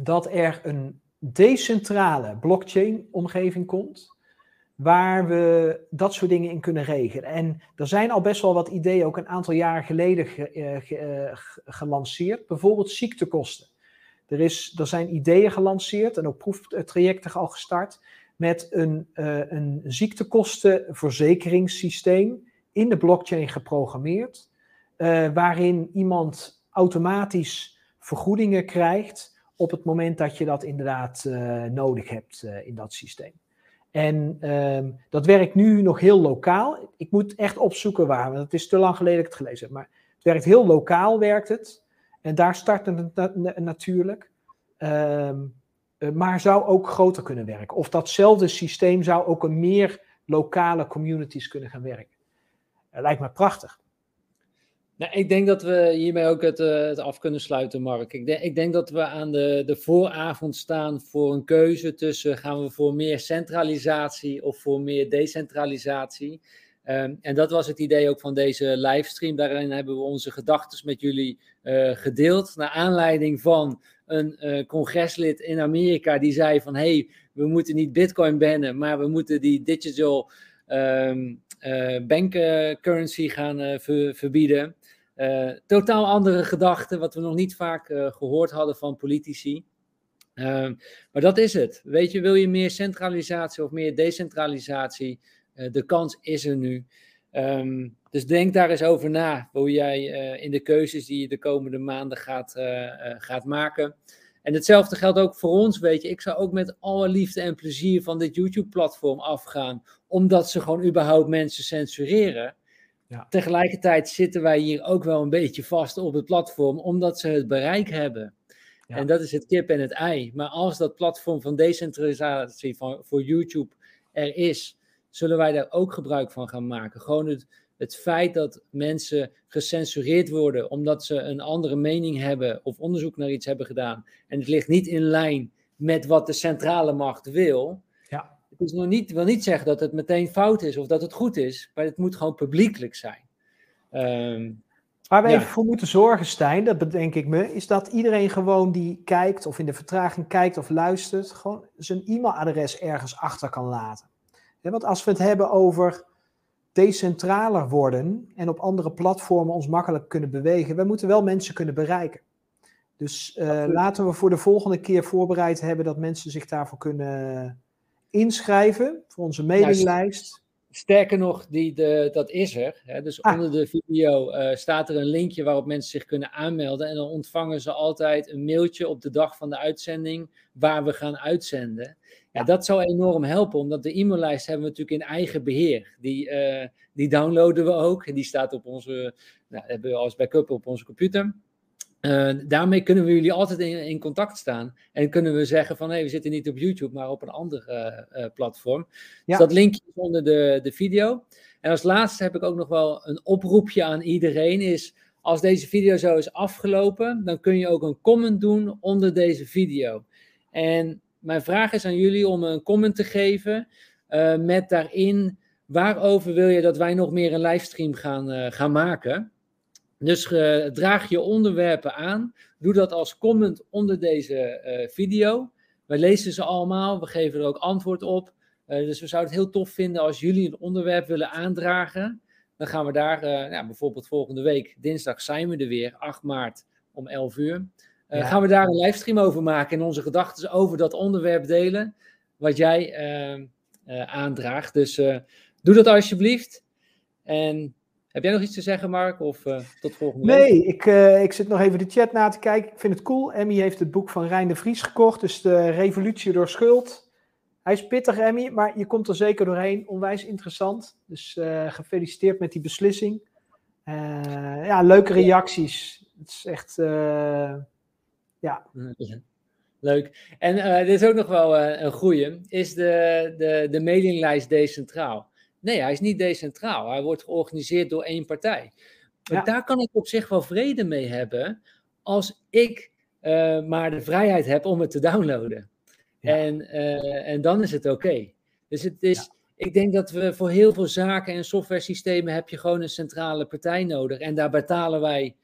dat er een decentrale blockchain-omgeving komt, waar we dat soort dingen in kunnen regelen. En er zijn al best wel wat ideeën, ook een aantal jaren geleden ge, gelanceerd. Bijvoorbeeld ziektekosten. Er, is, er zijn ideeën gelanceerd en ook proeftrajecten al gestart met een, uh, een ziektekostenverzekeringssysteem in de blockchain geprogrammeerd, waarin iemand automatisch vergoedingen krijgt op het moment dat je dat inderdaad nodig hebt in dat systeem. En ehm, dat werkt nu nog heel lokaal. Ik moet echt opzoeken waar, want het is te lang geleden dat ik het gelezen heb. Maar het werkt heel lokaal, werkt het. En daar start het natuurlijk. Um, maar zou ook groter kunnen werken. Of datzelfde systeem zou ook een meer lokale communities kunnen gaan werken. Dat lijkt me prachtig. Nou, ik denk dat we hiermee ook het, uh, het af kunnen sluiten, Mark. Ik, denk, dat we aan de, de vooravond staan voor een keuze tussen gaan we voor meer centralisatie of voor meer decentralisatie. Um, en dat was het idee ook van deze livestream. Daarin hebben we onze gedachten met jullie uh, gedeeld. Naar aanleiding van een uh, congreslid in Amerika die zei van... hey, we moeten niet bitcoin bannen, maar we moeten die digital um, uh, bank currency gaan ver verbieden. totaal andere gedachten, wat we nog niet vaak gehoord hadden van politici. Um, maar dat is het. Weet je, wil je meer centralisatie of meer decentralisatie? Eh, de kans is er nu. Ehm, dus denk daar eens over na, hoe jij eh, in de keuzes die je de komende maanden gaat, eh, gaat maken. En hetzelfde geldt ook voor ons, weet je. Ik zou ook met alle liefde en plezier van dit YouTube-platform afgaan, omdat ze gewoon überhaupt mensen censureren. Ja. Tegelijkertijd zitten wij hier ook wel een beetje vast op het platform, omdat ze het bereik hebben. Ja. En dat is het kip en het ei. Maar als dat platform van decentralisatie van, voor YouTube er is, zullen wij daar ook gebruik van gaan maken. Gewoon het, het feit dat mensen gecensureerd worden omdat ze een andere mening hebben of onderzoek naar iets hebben gedaan. En het ligt niet in lijn met wat de centrale macht wil. Ja. Het is nog niet, wil niet zeggen dat het meteen fout is of dat het goed is, maar het moet gewoon publiekelijk zijn. Um, Waar we even voor moeten zorgen, Stijn, dat bedenk ik me, is dat iedereen gewoon die kijkt of in de vertraging kijkt of luistert, gewoon zijn e-mailadres ergens achter kan laten want als we het hebben over decentraler worden en op andere platformen ons makkelijk kunnen bewegen, we moeten wel mensen kunnen bereiken. Dus uh, laten we voor de volgende keer voorbereid hebben dat mensen zich daarvoor kunnen inschrijven voor onze mailinglijst. Sterker nog, die, de, dat is er. Hè? Dus ah. onder de video uh, staat er een linkje waarop mensen zich kunnen aanmelden. En dan ontvangen ze altijd een mailtje op de dag van de uitzending waar we gaan uitzenden. Ja, dat zou enorm helpen, omdat de e-maillijst hebben we natuurlijk in eigen beheer. Die, uh, die downloaden we ook. En die staat op onze, nou, hebben we als backup op onze computer. Uh, daarmee kunnen we jullie altijd in, in, contact staan. En kunnen we zeggen van, hé, hey, we zitten niet op YouTube, maar op een ander uh, platform. Dus ja. Dus dat linkje is onder de, de video. En als laatste heb ik ook nog wel een oproepje aan iedereen, is als deze video zo is afgelopen, dan kun je ook een comment doen onder deze video. En mijn vraag is aan jullie om een comment te geven uh, met daarin waarover wil je dat wij nog meer een livestream gaan, uh, gaan maken. Dus uh, draag je onderwerpen aan. Doe dat als comment onder deze video. Wij lezen ze allemaal, we geven er ook antwoord op. dus we zouden het heel tof vinden als jullie een onderwerp willen aandragen. Dan gaan we daar, bijvoorbeeld volgende week, dinsdag zijn we er weer, 8 maart om 11 uur. Uh, Gaan we daar een livestream over maken en onze gedachten over dat onderwerp delen, wat jij uh, uh, aandraagt. Dus doe dat alsjeblieft. En heb jij nog iets te zeggen, Mark? Of tot volgende week? Nee, ik, ik zit nog even de chat na te kijken. Ik vind het cool. Emmy heeft het boek van Rijn de Vries gekocht, dus de Revolutie door Schuld. Hij is pittig, Emmy, maar je komt er zeker doorheen. Onwijs interessant. Dus gefeliciteerd met die beslissing. ja, leuke reacties. Het is echt ja. Leuk. En uh, dit is ook nog wel uh, een goeie. Is de, de, de mailinglijst decentraal? Nee, hij is niet decentraal. Hij wordt georganiseerd door één partij. Maar daar kan ik op zich wel vrede mee hebben als ik uh, maar de vrijheid heb om het te downloaden. Ja. En, en dan is het oké. Dus het is, ja. ik denk dat we voor heel veel zaken en software systemen heb je gewoon een centrale partij nodig. En daar betalen wij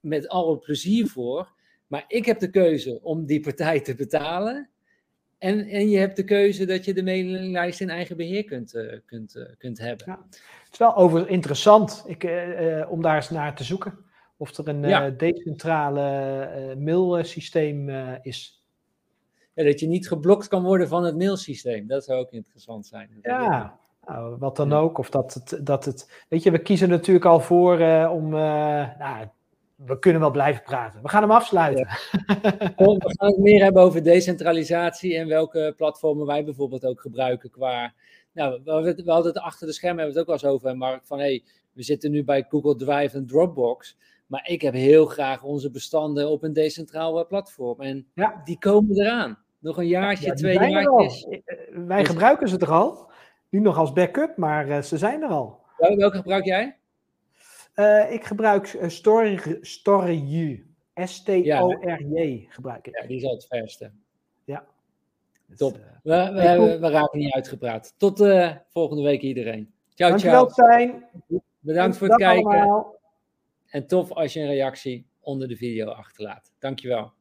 met alle plezier voor. Maar ik heb de keuze om die partij te betalen. En, en je hebt de keuze dat je de mailinglijst in eigen beheer kunt, kunt, kunt hebben. Ja. Het is wel over interessant ik, om daar eens naar te zoeken. Of er een decentrale mailsysteem is. Ja, dat je niet geblokt kan worden van het mailsysteem. Dat zou ook interessant zijn. Ja, nou, wat dan ook. Of dat het, dat het. Weet je, we kiezen natuurlijk al voor om. Nou, we kunnen wel blijven praten. We gaan hem afsluiten. We gaan het meer hebben over decentralisatie en welke platformen wij bijvoorbeeld ook gebruiken qua. Nou, we, hadden het achter de schermen hebben we het ook wel eens over, Mark. Van hey, we zitten nu bij Google Drive en Dropbox. Maar ik heb heel graag onze bestanden op een decentraal platform. En ja. die komen eraan. Nog een jaartje, ja, twee jaartjes. Eh, wij dus- gebruiken ze toch al? Nu nog als backup, maar uh, ze zijn er al. Welke gebruik jij? Uh, ik gebruik uh, Story, S-T-O-R-J gebruik ik. Ja, die is al het verste. Ja. Dus, Top. we, we, we, raken niet uitgepraat. Tot volgende week iedereen. Ciao, Dankjewel, ciao. Bedankt voor het kijken. Allemaal. En tof als je een reactie onder de video achterlaat. Dankjewel.